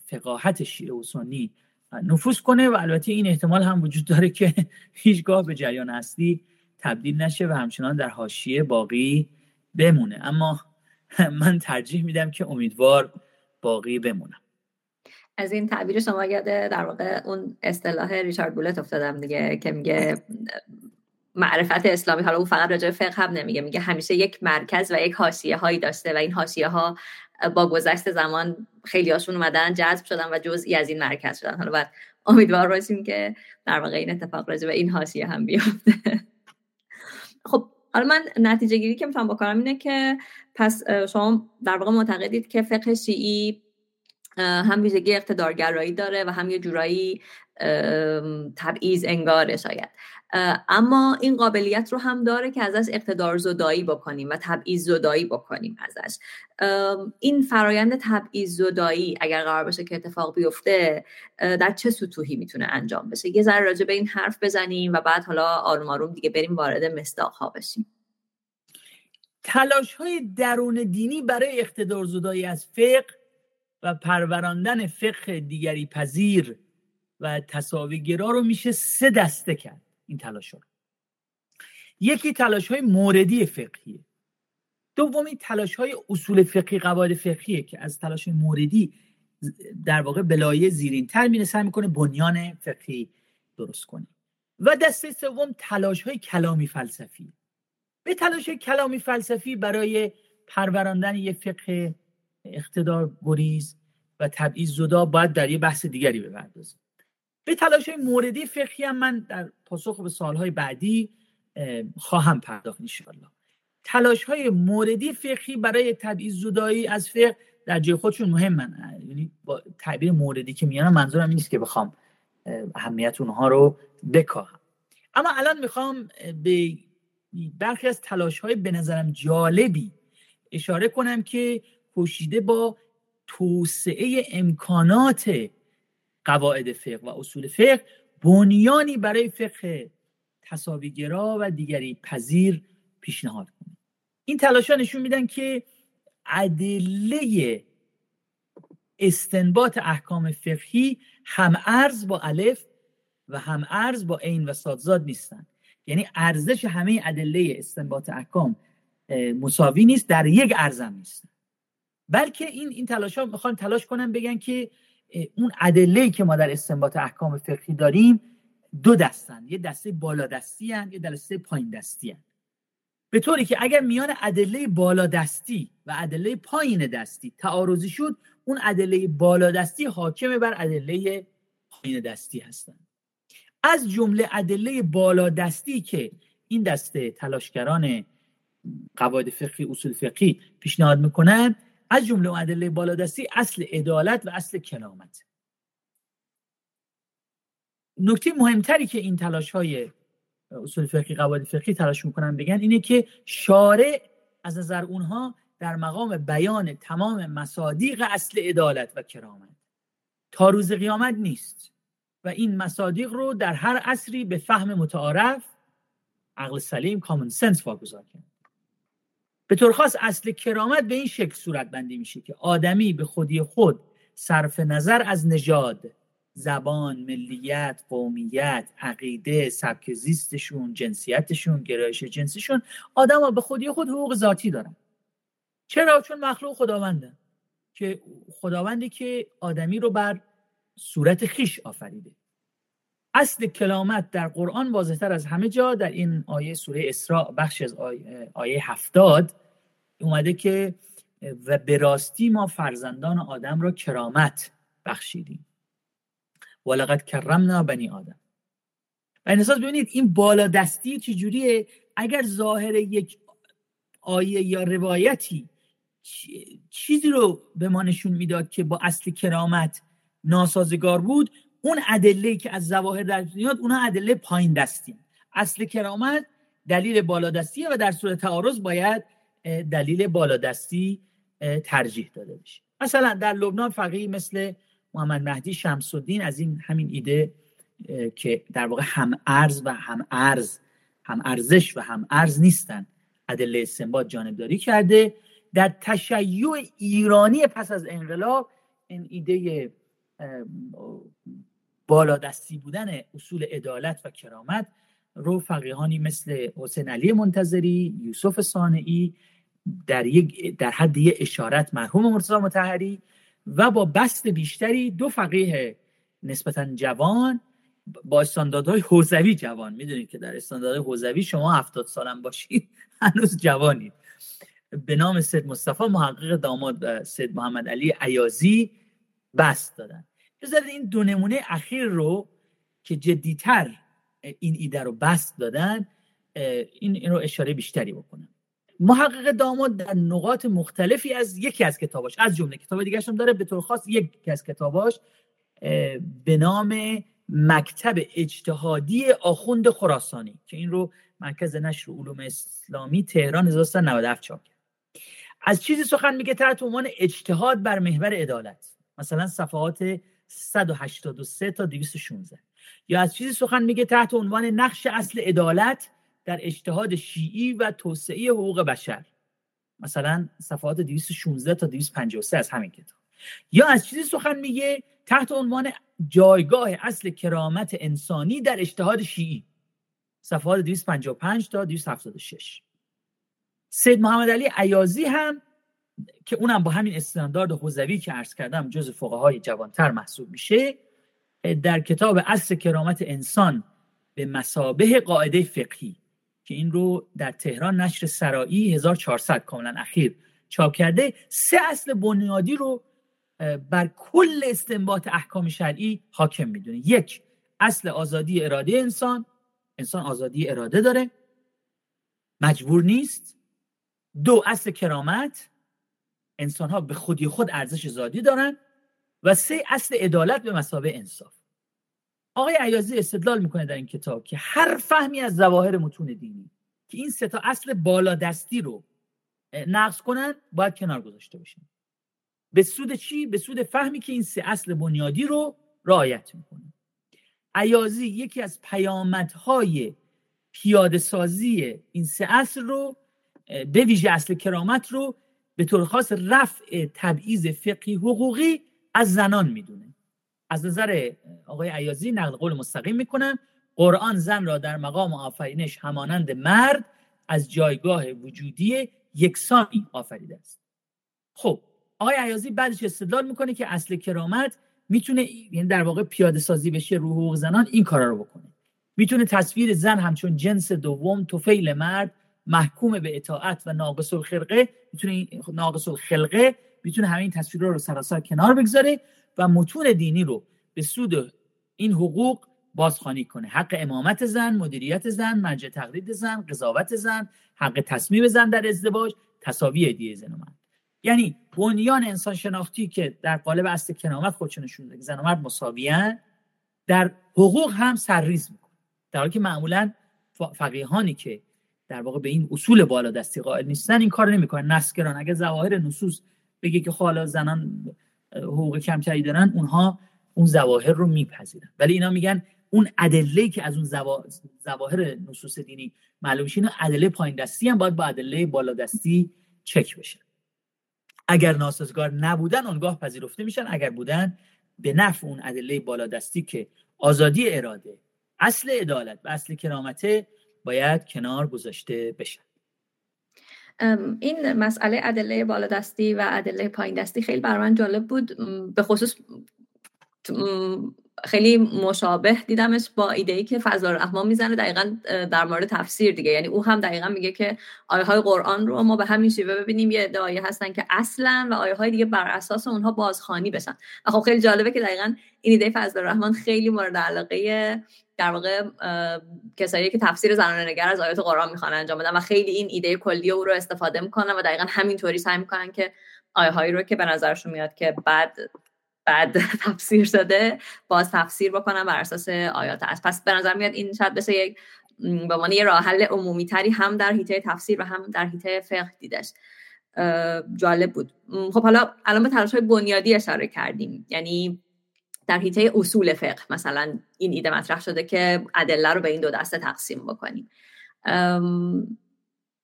فقاهت شیعه و سنی نفوذ کنه و البته این احتمال هم وجود داره که هیچگاه به جریان اصلی تبدیل نشه و همچنان در حاشیه باقی بمونه. اما من ترجیح میدم که امیدوار باقی بمونم. از این تعبیر شما یاده در واقع اون اصطلاح ریچارد بولت افتادم دیگه که میگه معرفت اسلامی حالا او فقط راجع فقه هم نمیگه میگه همیشه یک مرکز و یک حاشیه هایی داشته و این حاشیه ها با گذشت زمان خیلی هاشون اومدن جذب شدن و جزئی از این مرکز شدن. حالا بعد امیدوار باشیم که در واقع این اتفاق راجع به این حاشیه هم بیفته. خب حالا من نتیجه گیری که می‌تونم بکنم اینه که پس شما در واقع معتقدید که فقه شیعی هم ویژگی اقتدارگرایی داره و هم یه جورایی تبعیض انگاره شاید. اما این قابلیت رو هم داره که ازش اقتدار زدایی بکنیم و تبعیض زدایی بکنیم ازش. این فرایند تبعیض زدایی اگر قرار باشه که اتفاق بیفته در چه سطوحی می‌تونه انجام بشه؟ یه ذره راجع به این حرف بزنیم و بعد حالا آروم آروم دیگه بریم وارد مستاق ها بشیم. تلاش های درون دینی برای اقتدار زدایی از فقه و پروراندن فقه دیگری پذیر و تصاویگرا رو میشه سه دسته کرد. این تلاش رو. یکی تلاش های موردی فقهیه. دومی تلاش های اصول فقهی قواعد فقهیه که از تلاش موردی در واقع بلایه زیرین تر میره سعی می‌کنه بنیان فقهی درست کنه. و دسته سوم تلاش های کلامی فلسفی. به تلاش کلامی فلسفی برای پروراندن یه فقه اقتدار گریز و تبعیض زدا باید در یه بحث دیگری بپردازیم. به تلاش های موردی فقهی هم من در پاسخ به سالهای بعدی خواهم پرداخت انشاءالله. تلاش های موردی فقهی برای تبعیض زدایی از فقه در جای خودشون مهمن یعنی با تعبیر موردی که میانم منظورم نیست که بخوام اهمیت اونها رو بکاهم. اما الان می‌خوام به برخی از تلاش های به نظرم جالبی اشاره کنم که پوشیده با توسعه امکانات قواعد فقه و اصول فقه بنیانی برای فقه تصاویگرا و دیگری پذیر پیشنهاد کنه این تلاش نشون میدن که ادله استنباط احکام فقهی هم ارز با الف و هم ارز با عین و سادزاد نیستن. یعنی ارزش همه ادله استنباط احکام مساوی نیست در یک ارزم نیست. بلکه این این تلاش ها می‌خوان تلاش کنن بگن که اون ادله که ما در استنباط احکام فقهی داریم دو دستن یه دسته بالا دستی هن، یه دسته پایین دستی هن. به طوری که اگر میان ادله بالا دستی و ادله پایین دستی تعارضی شد اون ادله بالا دستی حاکم بر ادله پایین دستی هستن از جمله ادله بالا دستی که این دسته تلاشگران قواعد فقهی اصول فقهی پیشنهاد می‌کنن از جمله ادله بالادستی اصل عدالت و اصل کلامت. نکته مهمتری که این تلاش های اصول فقهی قواعد فقهی تلاش می‌کنن بگن اینه که شارع از نظر اونها در مقام بیان تمام مصادیق اصل عدالت و کرامت. تا روز قیامت نیست و این مصادیق رو در هر عصری به فهم متعارف عقل سلیم کامن سنس واگذار کرد. به طور خاص اصل کرامت به این شکل صورت بندی میشه که آدمی به خودی خود صرف نظر از نژاد زبان ملیت قومیت عقیده سبک زیستشون جنسیتشون گرایش جنسیشون آدم ها به خودی خود حقوق ذاتی دارن. چرا؟ چون مخلوق خداونده. که خداوندی که آدمی رو بر صورت خیش آفریده. اصل کلامت در قرآن واضحتر از همه جا در این آیه سوره اسراء بخش از آیه, آیه هفتاد اومده که و به راستی ما فرزندان آدم را کرامت بخشیدیم. ولقد کرمنا بنی آدم. و این ببینید این بالا دستی چجوریه؟ اگر ظاهر یک آیه یا روایتی چیزی رو به ما نشون می‌داد که با اصل کرامت ناسازگار بود اون ادله که از ظواهر در میاد اونها ادله پایین دستی اصل کرامت دلیل بالادستیه و در صورت تعارض باید دلیل بالادستی ترجیح داده بشه مثلا در لبنان فقیه مثل محمد مهدی شمس الدین از این همین ایده که در واقع هم ارز و هم ارز هم ارزش و هم ارز نیستن ادله استنباط جانبداری کرده. در تشیع ایرانی پس از انقلاب این ایده بالادستی بودن اصول عدالت و کرامت رو فقیهانی مثل حسین علی منتظری یوسف صانعی در, یک در حد یه اشارت مرحوم مرتضی متحری و با بست بیشتری دو فقیه نسبتا جوان با استانداردهای حوزوی جوان. می‌دونید که در استانداردهای حوزوی شما هفتاد سالم باشید هنوز جوانید به نام سید مصطفی محقق داماد سید محمد علی عیازی بست دادن. بذارید این دو نمونه اخیر رو که جدیتر این ایده رو بست دادن این, این رو اشاره بیشتری بکنم. محقق داماد در نقاط مختلفی از یکی از کتاباش از جمله کتاب دیگه هم داره به طور خاص یکی از کتاباش به نام مکتب اجتهادی آخوند خراسانی که این رو مرکز نشر علوم اسلامی تهران 1397 چاپ از چیزی سخن میگه تحت عنوان اجتهاد بر محور عدالت. مثلا صفحات 183 تا 216 یا از چیزی سخن میگه تحت عنوان نقش اصل عدالت در اجتهاد شیعی و توسعه حقوق بشر. مثلا صفحات 216 تا 253 از همین کتاب. یا از چیزی سخن میگه تحت عنوان جایگاه اصل کرامت انسانی در اجتهاد شیعی. صفحات 255 تا 276 سید محمد علی عیازی هم که اونم با همین استاندارد حوزوی که عرض کردم جز فقهای جوانتر محسوب میشه در کتاب اصل کرامت انسان به مسابه قاعده فقهی که این رو در تهران نشر سرایی 1400 کاملا اخیر چاپ کرده. سه اصل بنیادی رو بر کل استنباط احکام شرعی حاکم می‌دونه. یک اصل آزادی اراده انسان. انسان آزادی اراده داره. مجبور نیست. دو اصل کرامت. انسان ها به خودی خود ارزش ذاتی دارن. و سه اصل عدالت به مسابه انصاف. آقای عیازی استدلال می‌کنه در این کتاب که هر فهمی از ظواهر متون دینی که این سه تا اصل بالادستی رو نقض کنن باید کنار گذاشته باشن به سود چی؟ به سود فهمی که این سه اصل بنیادی رو رعایت می‌کنه. عیازی یکی از پیامدهای پیاده سازی این سه اصل رو به ویژه اصل کرامت رو به طور خاص رفع تبعیض فقهی حقوقی از زنان می‌دونه. از نظر آقای عیازی نقل قول مستقیم می‌کنن قرآن زن را در مقام آفرینش همانند مرد از جایگاه وجودی یکسانی آفریده است. خب آقای عیازی بعدش استدلال می‌کنه که اصل کرامت می‌تونه یعنی در واقع پیاده سازی بشه رو حقوق زنان این کارا رو بکنه. می‌تونه تصویر زن همچون جنس دوم توفیل مرد محکوم به اطاعت و ناقص الخلقه می‌تونه ناقص الخلقه می‌تونه همین تصویر رو سراسر کنار بگذاره. و متون دینی رو به سود این حقوق بازخوانی کنه. حق امامت زن مدیریت زن مرجع تقلید زن قضاوت زن حق تصمیم زن در ازدواج تساوی دیه زن و یعنی بنیان انسان شناختی که در قالب اصل کنامت خودشون نشون که زن و مرد مساویان در حقوق هم سرریز می‌کنه. در حالی که معمولا فقیهانی که در واقع به این اصول بالادستی قائل نیستن این کار نمی‌کنن. نسکران اگه ظواهر نصوص بگه که حالا زنان حقوق کمتری دارن اونها اون ظواهر رو میپذیرن. ولی اینا میگن اون ادله که از اون ظواهر نصوص دینی معلوم میشه اینا ادله پایین دستی هم باید با ادله بالادستی چک بشه. اگر ناسازگار نبودن اونگاه پذیرفته میشن. اگر بودن به نفع اون ادله بالادستی که آزادی اراده اصل عدالت و اصل کرامته باید کنار گذاشته بشن. این مسئله ادله بالادستی و ادله پایین دستی خیلی برای من جالب بود به خصوص خیلی مشابه دیدمش با ایده ای که فضل الرحمن می‌زنه دقیقا در مورد تفسیر دیگه. یعنی او هم دقیقا میگه که آیه های قرآن رو ما به همین شیوه ببینیم یه آیه هستن که اصلا و آیه های دیگه بر اساس اونها بازخانی بشن. و خب خیلی جالبه که دقیقا این ایده فضل الرحمن خیلی مورد علاقه در واقع کسایی که تفسیر زنانه نگر از آیات قرآن می‌خوان انجام بدن و خیلی این ایده کلی او رو استفاده می‌کنن و دقیقا همینطوری سعی می‌کنن که آیه هایی رو که به نظرشون میاد که بعد بعد تفسیر شده باز تفسیر بکنم بر اساس آیات است پس به نظر میاد این شاید بسه یک به یه راه حل عمومی تری هم در حیطه تفسیر و هم در حیطه فقه دیدش. جالب بود. خب حالا الان به تلاش های بنیادی اشاره کردیم. یعنی در حیطه اصول فقه مثلا این ایده مطرح شده که ادله رو به این دو دسته تقسیم بکنیم.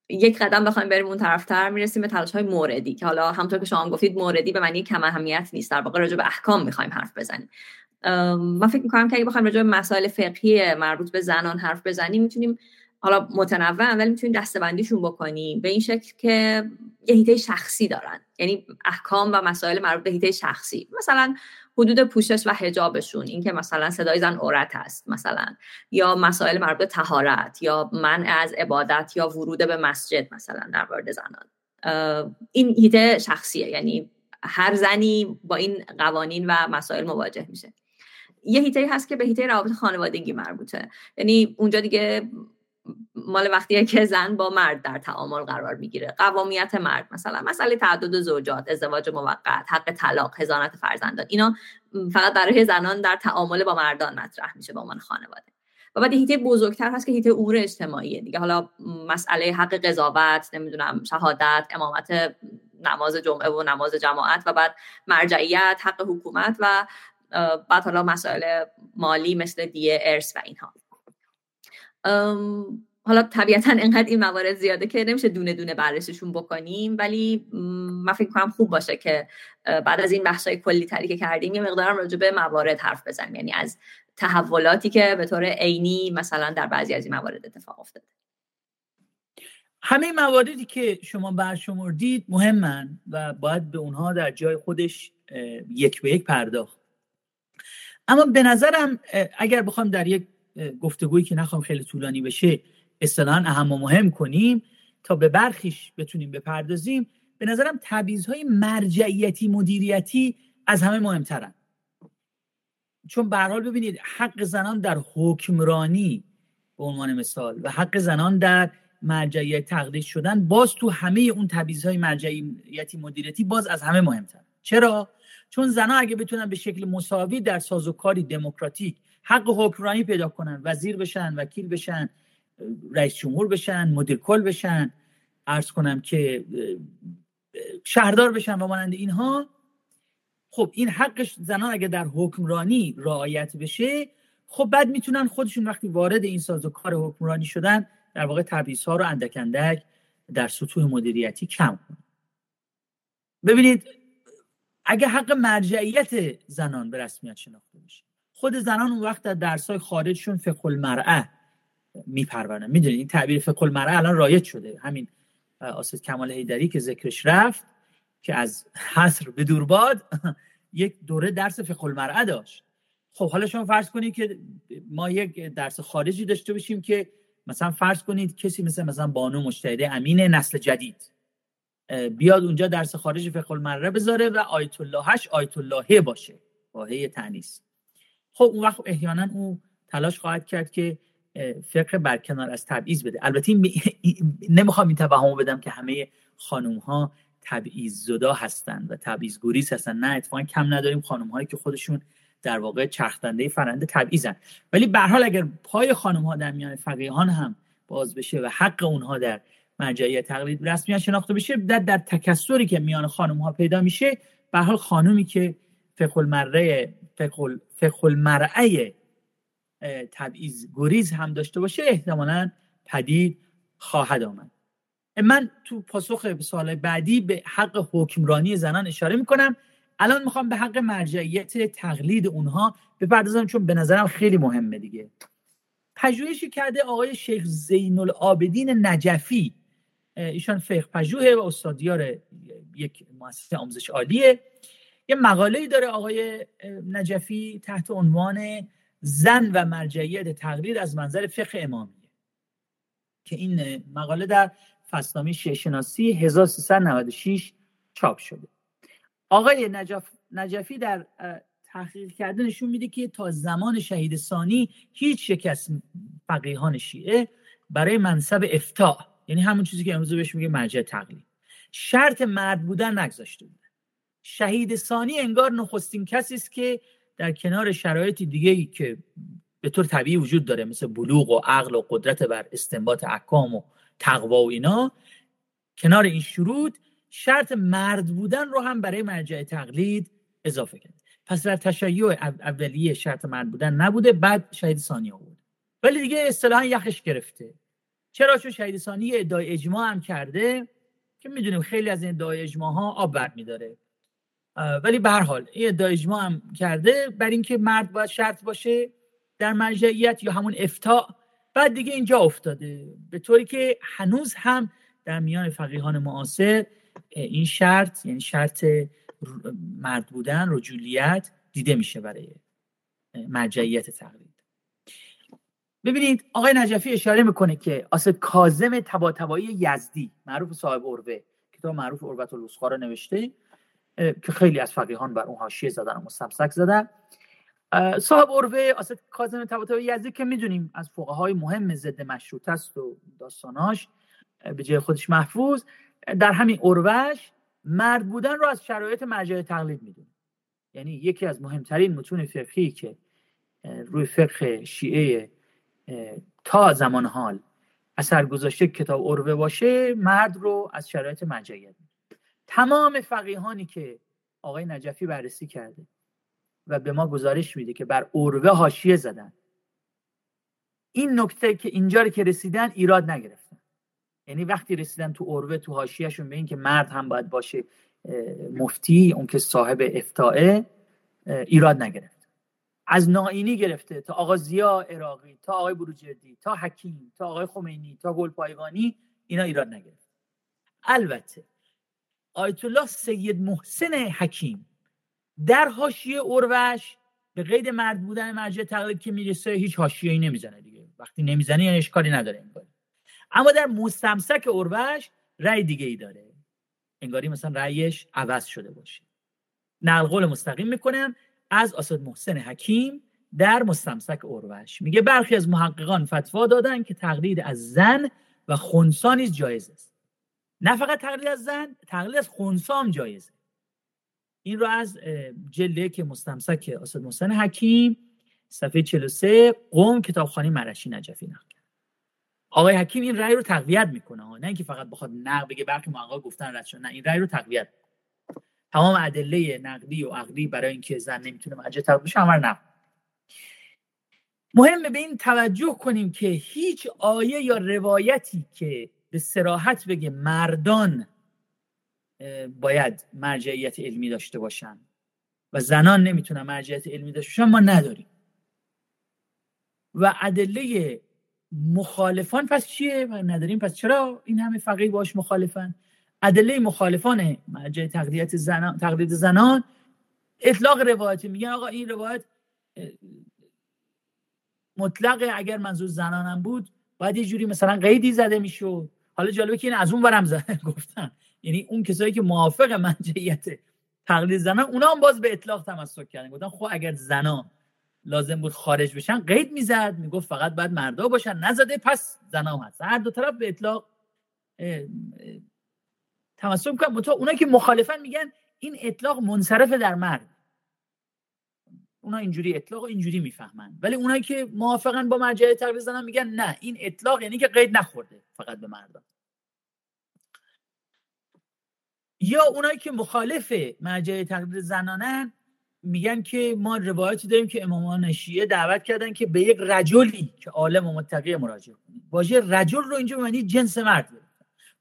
یک قدم بخوایم بریم اون طرفتر می‌رسیم به تلاش های موردی که حالا همطور که شما گفتید موردی به معنی کم اهمیت نیست در واقع راجع به احکام می‌خوایم حرف بزنیم. من فکر می‌کنم که اگه بخوایم راجع به مسائل فقهی مربوط به زنان حرف بزنیم می‌تونیم حالا متنوع ولی می‌تونیم دستبندیشون بکنیم به این شکل که یه هیته شخصی دارن. یعنی احکام و مسائل مربوط به هیته شخصی. مثلا حدود پوشش و حجابشون اینکه مثلا صدای زن عورت هست مثلا یا مسائل مربوط به تهارت یا منع از عبادت یا ورود به مسجد مثلا در مورد زنان. این هیته شخصیه یعنی هر زنی با این قوانین و مسائل مواجه میشه. یه هیته هست که به هیته روابط خانوادگی مربوطه. یعنی اونجا دیگه مال وقتیه که زن با مرد در تعامل قرار می‌گیره. قوامیت مرد مثلا مسئله تعدد زوجات ازدواج موقت حق طلاق هزانت فرزندان. اینا فقط برای زنان در تعامل با مردان مطرح میشه به عنوان خانواده. و بعد هیته بزرگتر هست که هیته امور اجتماعیه دیگه. حالا مسئله حق قضاوت نمی‌دونم شهادت امامت نماز جمعه و نماز جماعت و بعد مرجعیت حق حکومت و بعد حالا مسائل مالی مثل دیه ارث و اینها. حالا طبیعتا انقدر این موارد زیاده که نمیشه دونه دونه بررسیشون بکنیم ولی من فکر کنم خوب باشه که بعد از این بحث کلی تری که کردیم یه مقدارم راجع به موارد حرف بزنیم. یعنی از تحولاتی که به طور عینی مثلا در بعضی از این موارد اتفاق افتاده. همه مواردی که شما برشمردید مهمن و باید به اونها در جای خودش یک به یک پرداخت. اما به نظرم اگر بخوام در یک گفتگویی که نخوام خیلی طولانی بشه اصطلاحا اهم و مهم کنیم تا به برخیش بتونیم بپردازیم. به نظرم های مرجعیتی مدیریتی از همه مهمترن. چون به حال ببینید حق زنان در حکمرانی به عنوان مثال و حق زنان در مرجعیت تقدیس شدن باز تو همه اون های مرجعیتی مدیریتی باز از همه مهمتر. چرا؟ چون زنان اگه بتونن به شکل مساوی در سازوکاری دموکراتیک حق حکمرانی پیدا کنن وزیر بشن وکیل بشن رئیس جمهور بشن مدیر کل بشن. ارز کنم که شهردار بشن و مانند اینها. خب این حقش زنان اگه در حکمرانی رعایت بشه خب بعد می‌تونن خودشون وقتی وارد این سازوکار حکمرانی شدن در واقع تبعیض ها رو اندک اندک در سطوح مدیریتی کم کنن. ببینید اگه حق مرجعیت زنان به رسمیت شناخته بشه خود زنان اون وقت در درسای خارجشون فقه المرأه میپرورن می‌دونید این تعبیر فقه المرأه الان رایج شده. همین آسد کمال هیدری که ذکرش رفت که از حصر به دورباد یک دوره درس فقه المرأه داشت. خب حالا شما فرض کنید که ما یک درس خارجی داشته باشیم که مثلا فرض کنید کسی مثل مثلا بانو مجتهده امین نسل جدید بیاد اونجا درس خارج فقه المرأه بذاره و آیت اللهش آیت اللهه باشه. واهه تنیس خب اون وقت احیانا او تلاش خواهد کرد که فقه برکنار از تبعیض بده. البته نمی‌خوام این توهمو بدم که همه خانم ها تبعیض زدا هستن و تبعیض گریز هستن. نه اتفاقا کم نداریم. خانم هایی که خودشون در واقع چرخدنده فرنده تبعیضن. ولی به حال اگر پای خانم ها در میان فقیهان هم باز بشه و حق اونها در مرجعیت تقلید رسمی شناخته بشه در, در تکسری که میان خانم ها پیدا میشه به حال خانومی که فقه المرعه فقه تبعیض گریز هم داشته باشه احتمالا پدید خواهد آمد. من تو پاسخ به سوال بعدی به حق حکمرانی زنان اشاره می‌کنم. الان می‌خوام به حق مرجعیت تقلید اونها بپردازم چون به نظرم خیلی مهمه دیگه. پژوهشی کرده آقای شیخ زین العابدین نجفی ایشان فقه پژوه و استادیار یک مؤسسه آموزش عالیه. یه مقاله داره آقای نجفی تحت عنوان زن و مرجعیت تقریر از منظر فقه امامیه. که این مقاله در فصلنامه شیشناسی 1396 چاپ شده. آقای نجف، نجفی در تحقیق کرده نشون میده که تا زمان شهید ثانی هیچ یک از فقیهان شیعه برای منصب افتاع یعنی همون چیزی که امروز بهش میگه مرجع تقلید شرط مرد بودن نگذاشته بود. شهید ثانی انگار نخستین کسی است که در کنار شرایط دیگه ای که به طور طبیعی وجود داره مثل بلوغ و عقل و قدرت بر استنباط احکام و تقوا و اینا کنار این شروط شرط مرد بودن رو هم برای مرجع تقلید اضافه کرد. پس در تشیع اولیه شرط مرد بودن نبوده بعد شهید ثانی بود ولی دیگه اصطلاحا یخش گرفته. چرا؟ چون شهید ثانی ادعای اجماع هم کرده که می‌دونیم خیلی از این ادعای اجماع ها آب ولی به هر حال این ادعای اجماع هم کرده. بر اینکه مرد باید شرط باشه در مرجعیت یا همون افتاع بعد دیگه اینجا افتاده. به طوری که هنوز هم در میان فقیهان معاصر این شرط یعنی شرط مرد بودن رجولیت دیده میشه برای مرجعیت تقلید. ببینید آقای نجفی اشاره می‌کنه که آسد کازم تباتبایی یزدی معروف صاحب عروه کتاب معروف عروت الوسخا رو نوشته. که خیلی از فقیهان بر اون حاشیه زدن و مستمسک زدن. صاحب عروه آسد کازم تباتبایی یزدی که می‌دونیم از های مهم ضد مشروط است و داستاناش به جای خودش محفوظ. در همین عروش مرد بودن رو از شرایط مرجع تقلید می‌دونه یعنی یکی از مهمترین متون فقهی که روی فقه شیعه تا زمان حال اثر گذاشته کتاب عروه باشه مرد رو از شرایط مرجعیت تمام فقیهانی که آقای نجفی بررسی کرده و به ما گزارش میده که بر عروه حاشیه زدن. این نکته که اینجا رو که رسیدن ایراد نگرفتن. یعنی وقتی رسیدن تو اروه تو حاشیهشون به این که مرد هم باید باشه مفتی اون که صاحب افتاعه ایراد نگرفت. از ناینی گرفته تا آقا زیا عراقی تا آقای بروجردی تا حکیم تا آقای خمینی تا گلپایگانی اینا ایراد نگرفت. البته آیت الله سید محسن حکیم. در حاشیه اوروش به قید مرد بودن مرجع تقلید که می‌رسه هیچ حاشیه‌ای نمی‌زنه دیگه. وقتی نمی‌زنه یعنی اشکالی نداره این اما در مستمسک اوروش رأی دیگه ای داره. انگاری مثلا رأیش عوض شده باشه. نقل قول مستقیم می‌کنم از اسد محسن حکیم در مستمسک اوروش میگه برخی از محققان فتوا دادن که تقلید از زن و خونسا نیز جایز است. نه فقط تقلید از زن تقلید از خونسا هم جایزه. این رو از جلده که مستمسک اسد محسن حکیم صفحه 43 قوم کتابخانه مرشی نجفی نقل آقای حکیم این رأی رو تقویت می‌کنه نه اینکه فقط بخواد نقد بگه برخی محققا گفتن رد نه این رأی رو تقویت تمام ادله نقدی و عقلی برای اینکه زن نمی‌تونه مجه تقویت بشه همه نه مهمه به این توجه کنیم که هیچ آیه یا روایتی که به سراحت بگه مردان باید مرجعیت علمی داشته باشن و زنان نمی‌تونن مرجعیت علمی داشته باشن ما نداریم. و ادله مخالفان پس چیه؟ و نداریم پس چرا این همه فقیه باش مخالفن؟ ادله مخالفان مرجع تقلیت زنان تقلید زنان اطلاق روایتی میگن آقا این روایت مطلق اگر منظور زنانم بود باید یه جوری مثلا قیدی زده می‌شد. حالا جالبه که این از اون برم زده گفتن. یعنی اون کسایی که موافق منجعیت تقلید زنان اونا هم باز به اطلاق تمسک کردن. گفتن خب اگر زنان لازم بود خارج بشن قید می‌زد. می‌گفت فقط باید مردا باشن. نزده پس زنا هست. هر دو طرف به اطلاق تمسک می‌کنن. اونا که مخالفن میگن این اطلاق منصرف در مرد اونا اینجوری اطلاق اینجوری می‌فهمن. ولی اونایی که موافقن با مرجع تقلید زنان میگن نه این اطلاق یعنی که قید نخورده فقط به مردان یا اونایی که مخالف مرجع تقلید زنانن میگن که ما روایتی داریم که امامان شیعه دعوت کردن که به یک رجلی که عالم و متقی مراجعه کنید واژه رجل رو اینجا معنی جنس مرد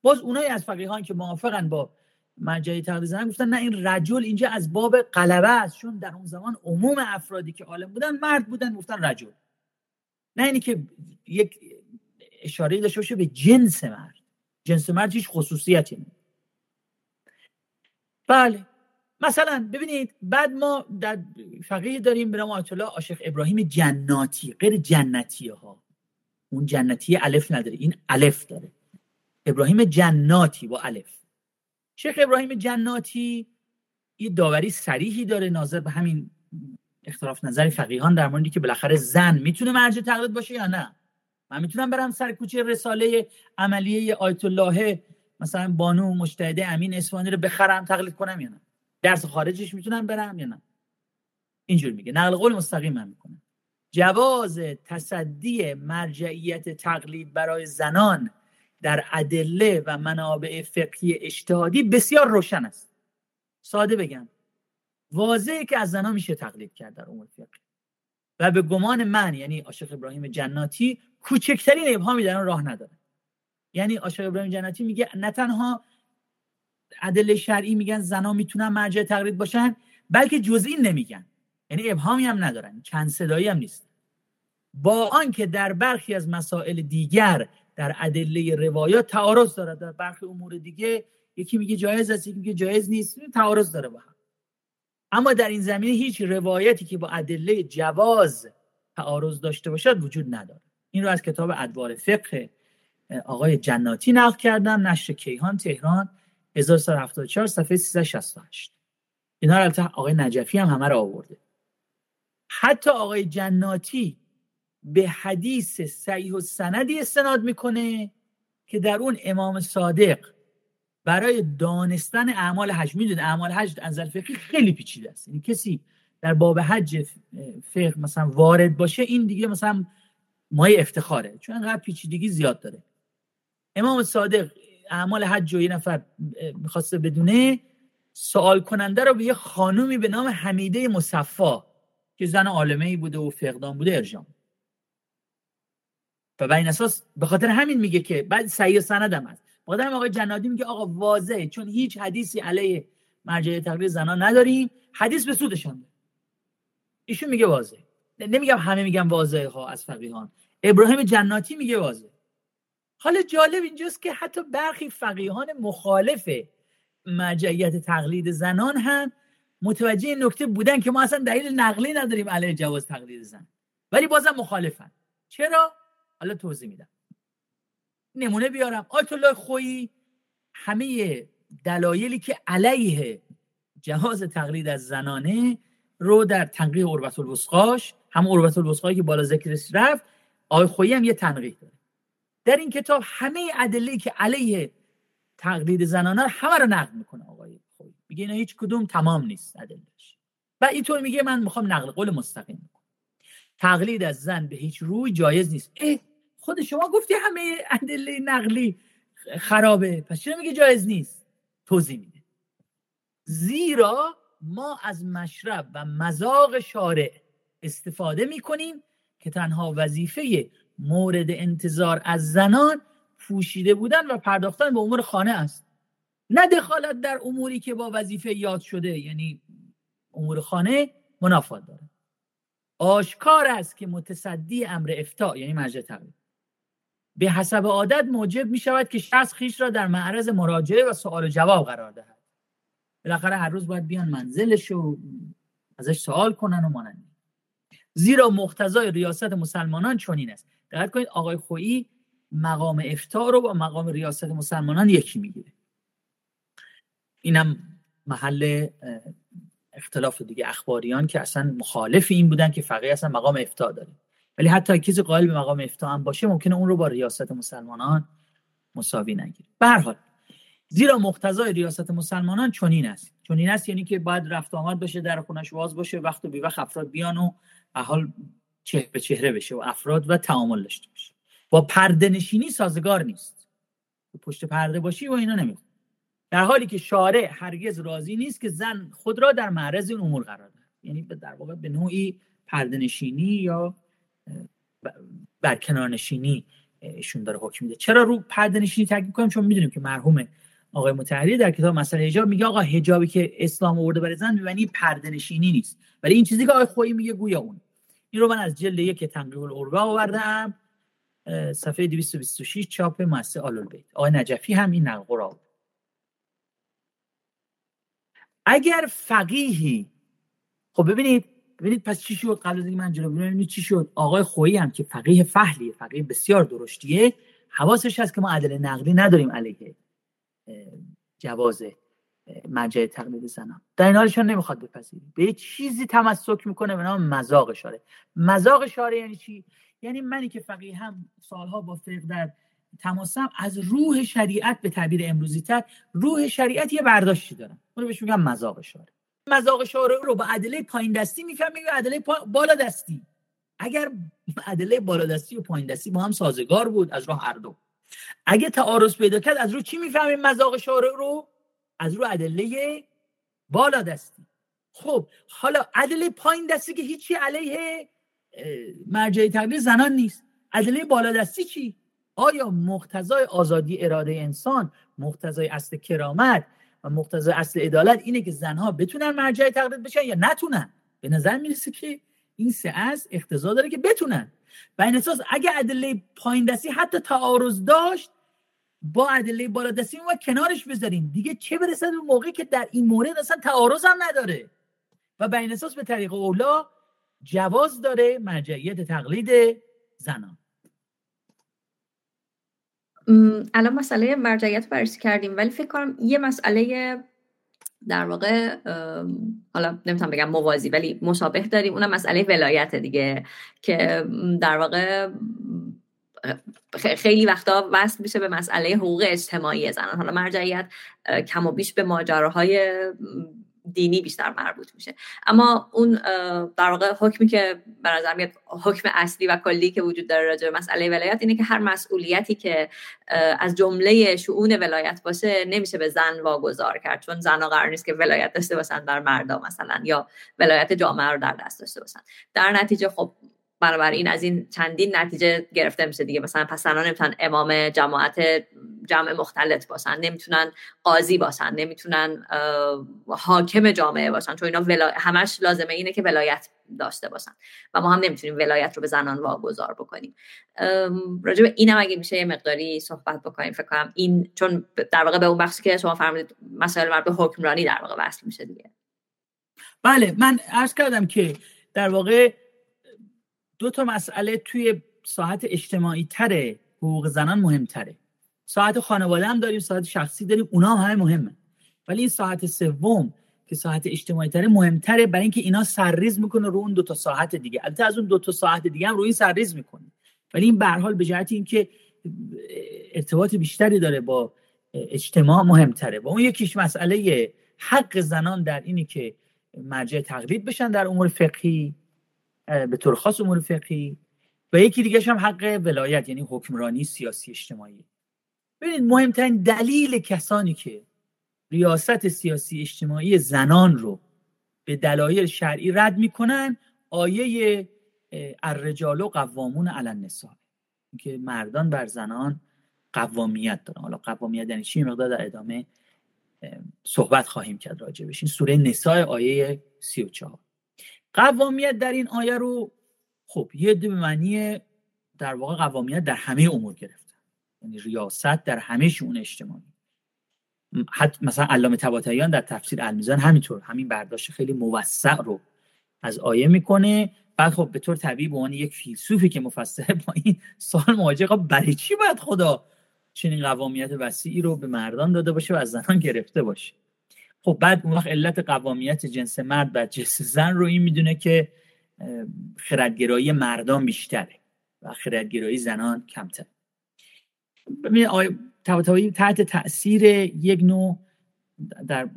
باز اونایی از فقیهان که موافقن با مرجعی تقلید زنان گفتن نه این رجل اینجا از باب قلبه است. چون در اون زمان عموم افرادی که عالم بودن مرد بودن گفتن رجل. نه اینی که یک اشاره داشته باشه به جنس مرد. جنس مرد هیچ خصوصیتی نیست. بله. مثلا ببینید بعد ما در فقیه داریم به نام آیت الله عاشق ابراهیم جناتی غیر جنتی ها اون جنتی الف نداره این الف داره. ابراهیم جناتی با الف. شیخ ابراهیم جناتی یه داوری سریحی داره ناظر به همین اختلاف نظر فقیهان در موردی که بالاخره زن می‌تونه مرجع تقلید باشه یا نه؟ من می‌تونم برم سر کوچه رساله عملیه آیت الله مثلا بانو مجتهده امین اصفهانی رو بخرم تقلید کنم یا نه؟ درس خارجش می‌تونم برم یا نه؟ اینجور میگه. نقل قول مستقیم من می‌کنم جواز تصدی مرجعیت تقلید برای زنان در ادله و منابع فقهی اجتهادی بسیار روشن است. ساده بگم. واضحه که از زنان میشه تقلید کرد در امور فقهی. و به گمان من یعنی عاشق ابراهیم جناتی کوچکترین ابهامی در آن راه نداره. یعنی عاشق ابراهیم جناتی میگه نه تنها عدل شرعی میگن زنا می‌تونن مرجع تقلید باشن بلکه جزئی نمیگن. یعنی ابهامی هم ندارن چند صدایی هم نیست. با آنکه در برخی از مسائل دیگر در ادله روایات تعارض داره. در برخی امور دیگه یکی میگه جایز است یکی میگه جایز نیست. تعارض داره با هم. اما در این زمینه هیچ روایتی که با ادله جواز تعارض داشته باشد وجود نداره. این رو از کتاب ادوار فقه آقای جناتی نقل کردم نشر کیهان تهران 1374 صفحه 368 اینا رو آقای نجفی هم همه رو آورده. حتی آقای جناتی به حدیث صحیح و سندی استناد می‌کنه که در اون امام صادق برای دانستن اعمال حج می‌دونه اعمال حج از فقهی خیلی پیچیده است. یعنی کسی در باب حج فقه مثلا وارد باشه این دیگه مثلا مای افتخاره چون انقدر پیچیدگی زیاد داره. امام صادق اعمال حج و یه نفر می‌خواسته بدونه سوال کننده رو به یه خانومی به نام حمیده مصفا که زن عالمه ای بوده و فقدان بوده ارجام و بر اساس به خاطر همین میگه که بعد صحیح سندم هست. بخاطر آقای جنادی میگه آقا واضحه چون هیچ حدیثی علیه مرجع تقلید زنان نداریم. حدیث به سودشان ایشون میگه واضح نمیگم همه میگن واضحه ها از فقیهان. ابراهیم جناتی میگه واضح حالا جالب اینجاست که حتی برخی فقیهان مخالف مرجعیت تقلید زنان هم متوجه نکته بودن که ما اصلا دلیل نقلی نداریم علیه جواز تقلید زن. ولی بازم مخالفن. چرا؟ حالا توضیح میدم. نمونه بیارم. آیت الله خویی همه دلایلی که علیه جهاز تقلید از زنانه رو در تنقیح عربت الوسقاش هم عربت الوسقایی که بالا ذکرش رفت آقای خویی هم یه تنقیح داره. در این کتاب همه ادله که علیه تقلید زنانه همه رو نقد می‌کنه آقای خویی میگه اینا هیچ کدوم تمام نیست ادلش و اینطور میگه من می‌خوام نقل قول مستقیم تقلید از زن به هیچ روی جایز نیست. اه خود شما گفتی همه ادله نقلی خرابه. پس چرا میگه جایز نیست؟ توضیح میده. زیرا ما از مشرب و مذاق شارع استفاده می‌کنیم که تنها وظیفه مورد انتظار از زنان پوشیده بودن و پرداختن به امور خانه است. نه دخالت در اموری که با وظیفه یاد شده یعنی امور خانه منافات داره آشکار است که متصدی امر افتا یعنی مجد تقلید به حسب عادت موجب می شود که شخص خیش را در معرض مراجعه و سوال جواب قرار دهد. بالاخره هر روز باید بیان منزلش و ازش سوال کنن و مانند. زیرا مقتضای ریاست مسلمانان چنین است. دقت کنید آقای خویی مقام افتار رو با مقام ریاست مسلمانان یکی می‌گیره. اینم محل اختلاف دیگه. اخباریان که اصلا مخالف این بودن که فقیه اصلا مقام افتار داره. ولی حتی کسی قائل به مقام افتار هم باشه ممکنه اون رو با ریاست مسلمانان مساوی نگیره. به هر حال زیرا مقتضای ریاست مسلمانان چنین است. چنین است یعنی که باید رفت آمد بشه در خونش واز باشه وقت و بی وقت افراد بیان و حال چهره به چهره بشه و افراد و تعامل داشته باشه. با پرده نشینی سازگار نیست. پشت پرده باشی و اینا نمی‌خواد. در حالی که شارع هرگز راضی نیست که زن خود را در معرض این امور قرار دهد. یعنی در واقع به نوعی پرده نشینی یا برکنار نشینی ایشون داره حکم میده. چرا رو پرده نشینی تاکید کنیم چون می‌دونیم که مرحوم آقای متحری در کتاب مسئله حجاب میگه آقا حجابی که اسلام آورده برای زن معنی پرده نشینی نیست. ولی این چیزی که آقای خویی میگه گویا اون. این رو من از جلد یک تنقیح العربه آوردم صفحه 226 چاپ مؤسسه آل البیت. آقای نجفی هم این نقل اگر فقیهی خب ببینید ببینید پس چی شد؟ قبل از من جلو ببینید چی شد؟ آقای خویی هم که فقیه فهلیه فقیه بسیار درشتیه حواسش هست که ما عدل نقلی نداریم علیه جواز مرجع تقلید زنان. در این حالشان نمی‌خواد بپذیره به چیزی تمسک می‌کنه به نام مزاق شاره. مزاق شاره یعنی چی؟ یعنی منی که فقیه هم سالها با فقه در تماسم از روح شریعت به تعبیر امروزی تر روح شریعت یه برداشتی دارم اون بهش میگم مزاق شاره مزاق شاره رو با ادله پایین دستی می‌فهمیم یا ادله بالا دستی. اگر ادله بالا دستی و پایین دستی با هم سازگار بود از راه هر دو. اگه تعارض پیدا کرد از رو چی می‌فهمیم مزاق شارع رو؟ از رو ادله بالا دستی. خب حالا ادله پایین دستی که هیچی علیه مرجع تقلید زنان نیست. ادله بالا دستی چی؟ آیا مقتضای آزادی اراده انسان مقتضای اصل کرامت و مقتضای اصل عدالت اینه که زنها بتونن مرجع تقلید بشن یا نتونن؟ به نظر می‌رسه که این سه از اقتضا داره که بتونن. و این اساس اگه ادله پایین دستی حتی تعارض داشت با ادله بالا دستی ما کنارش بذاریم. دیگه چه برسد اون موقعی که در این مورد اصلا تعارض هم نداره؟ و به این اساس به طریق اولا جواز داره مرجعیت تقلید زنان. الان مسئله مرجعیت بررسی کردیم ولی فکر کنم یه مسئله در واقع حالا نمی‌تونم بگم موازی ولی مشابه داریم. اونم مسئله ولایت دیگه که در واقع خیلی وقتا وصل میشه به مسئله حقوق اجتماعی زنان. حالا مرجعیت کم و بیش به ماجراهای دینی بیشتر مربوط میشه. اما اون در واقع حکمی که به نظر میاد حکم اصلی و کلی که وجود داره راجع به مسئله ولایت اینه که هر مسئولیتی که از جمله شؤون ولایت باشه نمیشه به زن واگذار کرد. چون زن قرار نیست که ولایت داشته باشن در مردا مثلا یا ولایت جامعه رو در دست داشته باشن. در نتیجه خب بنابراین از این چندین نتیجه گرفته میشه دیگه. مثلا پس زنان نمی‌تونن امام جماعت جمع مختلط باشن نمی‌تونن قاضی باشن نمی‌تونن حاکم جامعه باشن چون اینا ولا... همش لازمه اینه که ولایت داشته باشن. و ما هم نمی‌تونیم ولایت رو به زنان واگذار بکنیم. راجع به اینم اگه میشه یه مقداری صحبت بکنیم فکر کنم این چون در واقع به اون بخشی که شما فرمودید مسائل مربوط به حکمرانی در واقع وصل میشه دیگه. بله من عرض کردم که در واقع دو تا مسئله توی ساعت اجتماعی تره حقوق زنان مهمتره. ساعت خانواده هم داریم ساعت شخصی داریم اونا هم همه مهمه. ولی این ساعت سوم که ساعت اجتماعی تره مهمتره برای اینکه اینا سرریز می‌کنه رو اون دو تا ساعت دیگه. البته از اون دو تا ساعت دیگه هم روی سرریز می‌کنه. ولی این به حال به جهت اینکه ارتباط بیشتری داره با اجتماع مهمتره. و اون یکیش مسئله حق زنان در اینی که مرجع تقلید بشن در امور فقهی. به طور خاص امور فقهی و یکی دیگه هم حق ولایت یعنی حکمرانی سیاسی اجتماعی. ببینید مهمترین دلیل کسانی که ریاست سیاسی اجتماعی زنان رو به دلایل شرعی رد می‌کنن آیه الرجال و قوامون علی النساء. که مردان بر زنان قوامیت دارن. حالا قوامیت یعنی چی؟ مقدار در ادامه صحبت خواهیم کرد راجع بشین سوره نساء آیه 34 قوامیت در این آیه رو خب یه معنی در واقع قوامیت در همه امور گرفتن یعنی ریاست در همه شون اجتماعی. حتی مثلا علامه طباطباییان در تفسیر المیزان همینطور همین برداشت خیلی موسع رو از آیه می‌کنه. بعد خب به طور طبیعی به عنوان یک فیلسوفی که مفسره با این سوال مواجه خب برای چی باید خدا چنین قوامیت وسیعی رو به مردان داده باشه و از زنان گرفته باشه؟ خب بعد اون وقت علت قوامیت جنس مرد و جنس زن رو این می‌دونه که خردگرایی مردان بیشتره و خردگرایی زنان کمتر ببینید تحت تاثیر یک نوع در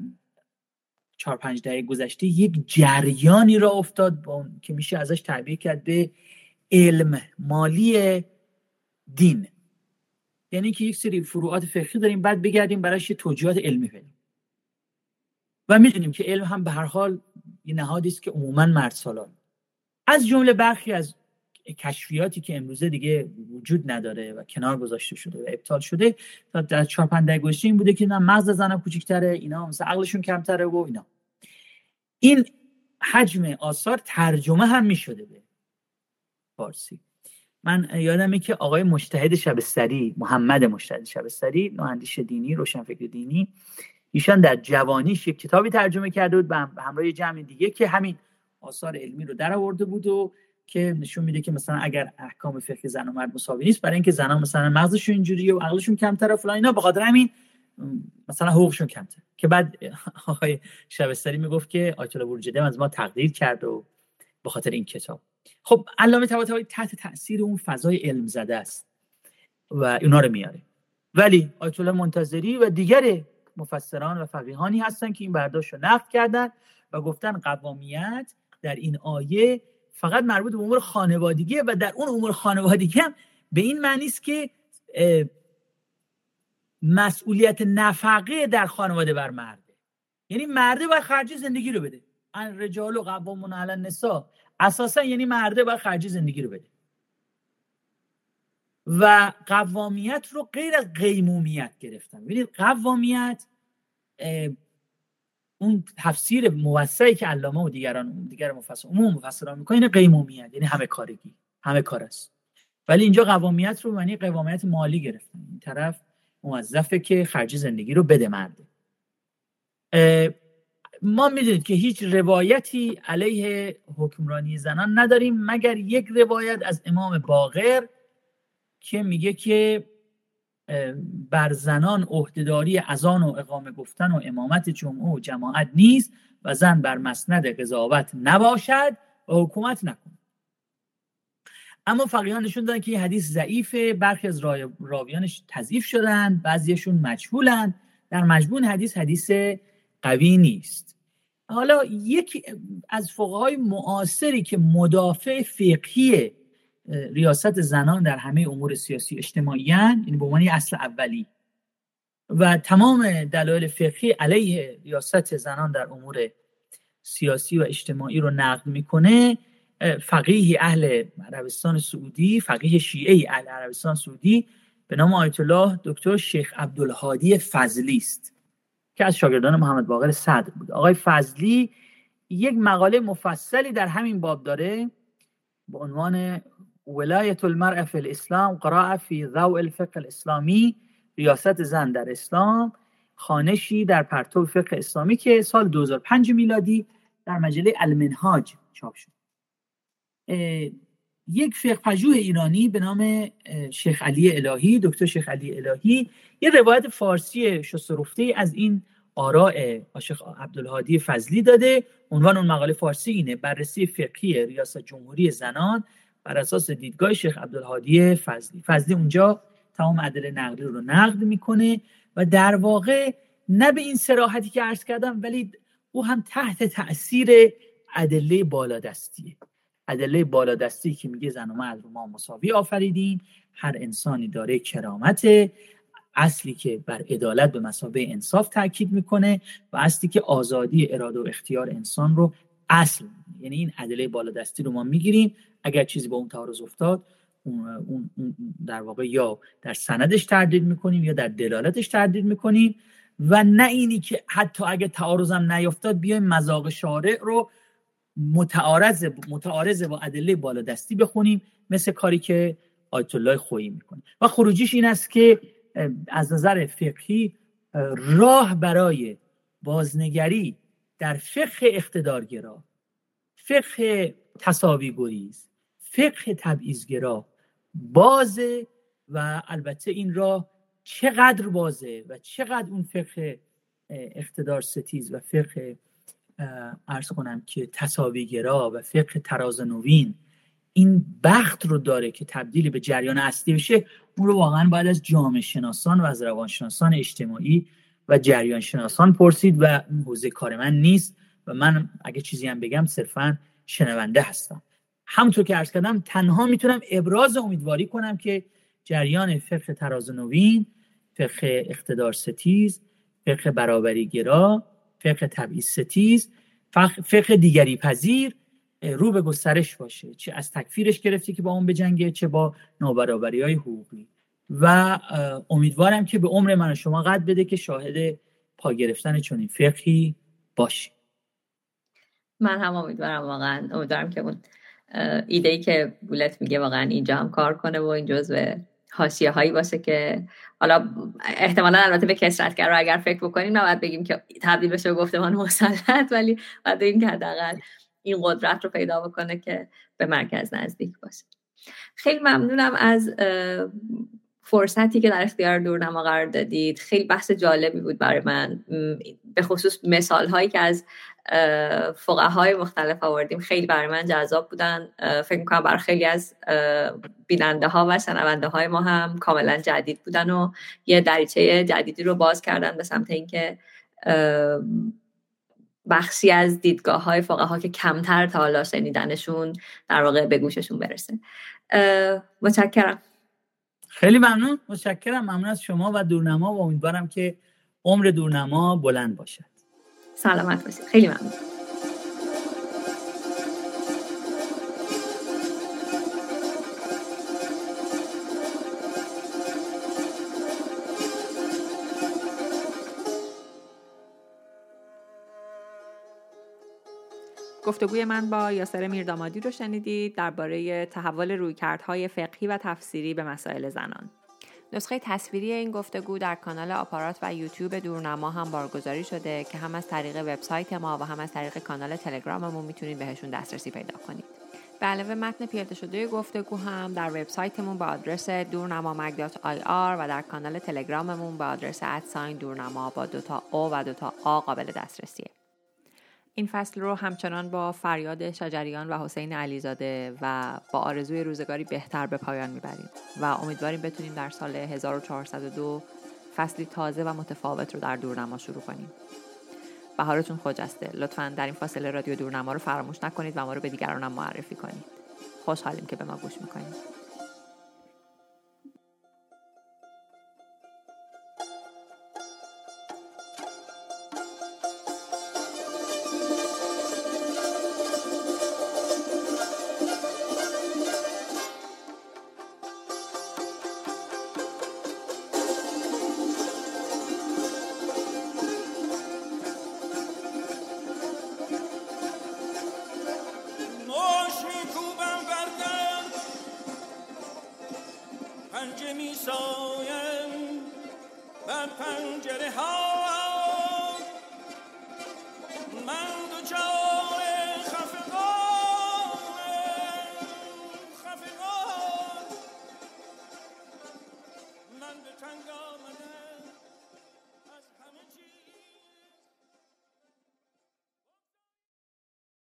چهار پنج دهه گذشته یک جریانی را افتاد با که میشه ازش تعبیر کرد به علم مالی دین. یعنی که یک سری فروعات فقهی داریم بعد بگردیم برایش توجیهات علمی بدیم. و می‌دونیم که علم هم به هر حال یه نهادی است که عموما مرد سالان از جمله برخی از کشفیاتی که امروزه دیگه وجود نداره و کنار گذاشته شده و ابطال شده تا در چهار پنج گذشته این بوده که نه مغز زنم کوچیک‌تره اینا مثلا عقلشون کمتره و اینا. این حجم آثار ترجمه هم می‌شده به فارسی. من یادمه که آقای مشتهد شبستری محمد مشتهد شبستری نواندیش دینی روشنفکر دینی ایشان در جوانیش یک کتابی ترجمه کرده بود به همراه جمع دیگه که همین آثار علمی رو در آورده بود و که نشون میده که مثلا اگر احکام فقهی زن و مرد مساوی نیست برای اینکه زنان مثلا مغزشون اینجوریه و عقلشون کمتر و فلان اینا به خاطر همین مثلا حقوقشون کمتر که بعد آقای شبستری می‌گفت که آیت الله از ما تقدیر کرد و به خاطر این کتاب. خب علامه طباطبایی تحت تاثیر اون فضای علم زده است و اونا رو میاره. ولی آیت الله منتظری و دیگر مفسران و فقیهانی هستن که این برداشت رو نقد کردن و گفتن قوامیت در این آیه فقط مربوط به امور خانوادگی و در اون امور خانوادگی هم به این معنی است که مسئولیت نفقه در خانواده بر مرده. یعنی مرده باید خرج زندگی رو بده. ان رجال و قوامون علی النساء. اساسا یعنی مرده باید خرج زندگی رو بده. و قوامیت رو غیر از قیمومیت گرفتن. ببینید قوامیت اون تفسیر موسعی که علامه و دیگران دیگر مفسر عموم مفسران می‌کنه قیمومیت یعنی همه کارگی همه کار است. ولی اینجا قوامیت رو معنی قوامیت مالی گرفتن. این طرف موظفه که خرج زندگی رو بده مرده. ما می‌دونید که هیچ روایتی علیه حکمرانی زنان نداریم مگر یک روایت از امام باقر که میگه که بر زنان عهدهداری اذان و اقامه گفتن و امامت جمعه و جماعت نیست و زن بر مسند قضاوت نباشد و حکومت نکن اما فقیهان نشون دادن که این حدیث ضعیفه برخی از راویانش تضعیف شدن بعضیشون مجهولن. در مجموع حدیث حدیث قوی نیست. حالا یکی از فقهای معاصری که مدافع فقهی ریاست زنان در همه امور سیاسی اجتماعی یعنی به عنوان اصل اولی. و تمام دلایل فقهی علیه ریاست زنان در امور سیاسی و اجتماعی رو نقد می‌کنه. فقیه اهل عربستان سعودی فقیه شیعه اهل عربستان سعودی به نام آیت الله دکتر شیخ عبدالهادی فضلی است که از شاگردان محمد باقر صدر بود آقای فضلی یک مقاله مفصلی در همین باب داره به عنوان ولایت المرأة فی الاسلام قراءه فی ضوء الفقه الاسلامی ریاست زن در اسلام خانشی در پرتو فقه اسلامی که سال 2005 میلادی در مجله المنهاج چاپ شد. یک فقه پژوه ایرانی به نام شیخ علی الهی دکتر شیخ علی الهی یه روایت فارسی شسترفته از این آراء شیخ عبدالهادی فضلی داده. عنوان اون مقاله فارسی اینه بررسی فقهی ریاست جمهوری زنان بر اساس دیدگاه شیخ عبدالهادی فضلی. فضلی اونجا تمام ادله نقلی رو نقد می‌کنه و در واقع نه به این سراحتی که عرض کردم ولی او هم تحت تاثیر ادله بالادستیه ادله بالادستی که میگه زن و مرد رو ما مساوی آفریدیم. هر انسانی داره کرامت اصلی که بر عدالت به مسابه انصاف تاکید می‌کنه و اصلی که آزادی اراده و اختیار انسان رو اصل. یعنی این ادله بالادستی رو ما می‌گیریم. اگر چیزی با اون تعارض افتاد اون در واقع یا در سندش تردید می‌کنیم یا در دلالتش تردید می‌کنیم و نه اینی که حتی اگه تعارضم نیفتاد بیایم مذاق شارع رو متعارض متعارض با ادله بالادستی بخونیم مثل کاری که آیت الله خویی می‌کنه. و خروجیش این است که از نظر فقهی راه برای بازنگری در فقه اقتدارگرا فقه تصاوی گریز فقه تبعیضگرا بازه و البته این راه چقدر بازه و چقدر اون فقه اقتدار ستیز و فقه ارز کنم که تصاویگرا و فقه تراز نوین این بخت رو داره که تبدیل به جریان اصلی بشه اون رو واقعا باید از جامعه شناسان و از روانشناسان اجتماعی و جریان شناسان پرسید و حوزه کار من نیست و من اگه چیزی هم بگم صرفا شنونده هستم. همونطور که عرض کردم تنها می‌تونم ابراز امیدواری کنم که جریان فقه تراز نوین فقه اقتدار ستیز فقه برابری گرا فقه تبعیض ستیز فقه دیگری پذیر رو به گسترش باشه. چه از تکفیرش گرفتی که با اون بجنگه چه با نابرابری های حقوقی. و امیدوارم که به عمر من و شما قد بده که شاهد پا گرفتن چنین فقهی باشی. من هم امیدوارم واقعا امیدوارم که اون ایده ای که بولت میگه واقعا اینجا هم کار کنه و این جزء حاشیه هایی باشه که حالا احتمالا البته به کسرتگر رو اگر فکر بکنیم نباید بگیم که تبدیل بشه به گفتمان مسلط ولی باید بگیم که حداقل این قدرت رو پیدا بکنه که به مرکز نزدیک باشه. خیلی ممنونم از فرصتی که در اختیار دورنما قرار دادید. خیلی بحث جالبی بود برای من. به خصوص مثال هایی که از های مختلف آوردیم خیلی برای من جذاب بودن. فکر می‌کنم برای خیلی از بیننده ها و شنونده های ما هم کاملا جدید بودن و یه دریچه جدیدی رو باز کردن به سمت اینکه بخشی از دیدگاه های ها که کمتر تا حالا شنیدنشون در واقع به گوششون برسه. متشکرم. خیلی ممنون. متشکرم. ممنون از شما و دورنما و امیدوارم که عمر دورنما بلند باشد. سلامت باشید. خیلی ممنون. گفتگوی من با یاسر میردامادی رو شنیدید درباره تحول رویکردهای فقهی و تفسیری به مسائل زنان. نسخه تصویری این گفتگو در کانال آپارات و یوتیوب دورنما هم بارگذاری شده که هم از طریق وبسایت ما و هم از طریق کانال تلگراممون می‌تونید بهشون دسترسی پیدا کنید. به علاوه متن پیاده شده گفتگو هم در وبسایتمون با آدرس دورنما آر و در کانال تلگراممون با آدرس ادساین دورنما با دوتا او و دوتا آ قابل دسترسیه. این فصل رو همچنان با فریاد شجریان و حسین علیزاده و با آرزوی روزگاری بهتر به پایان می‌بریم و امیدواریم بتونیم در سال 1402 فصلی تازه و متفاوت رو در دورنما شروع کنیم. بهارتون خجسته لطفا در این فاصله رادیو دورنما رو فراموش نکنید و ما رو به دیگران هم معرفی کنید. خوشحالیم که به ما گوش می‌کنید.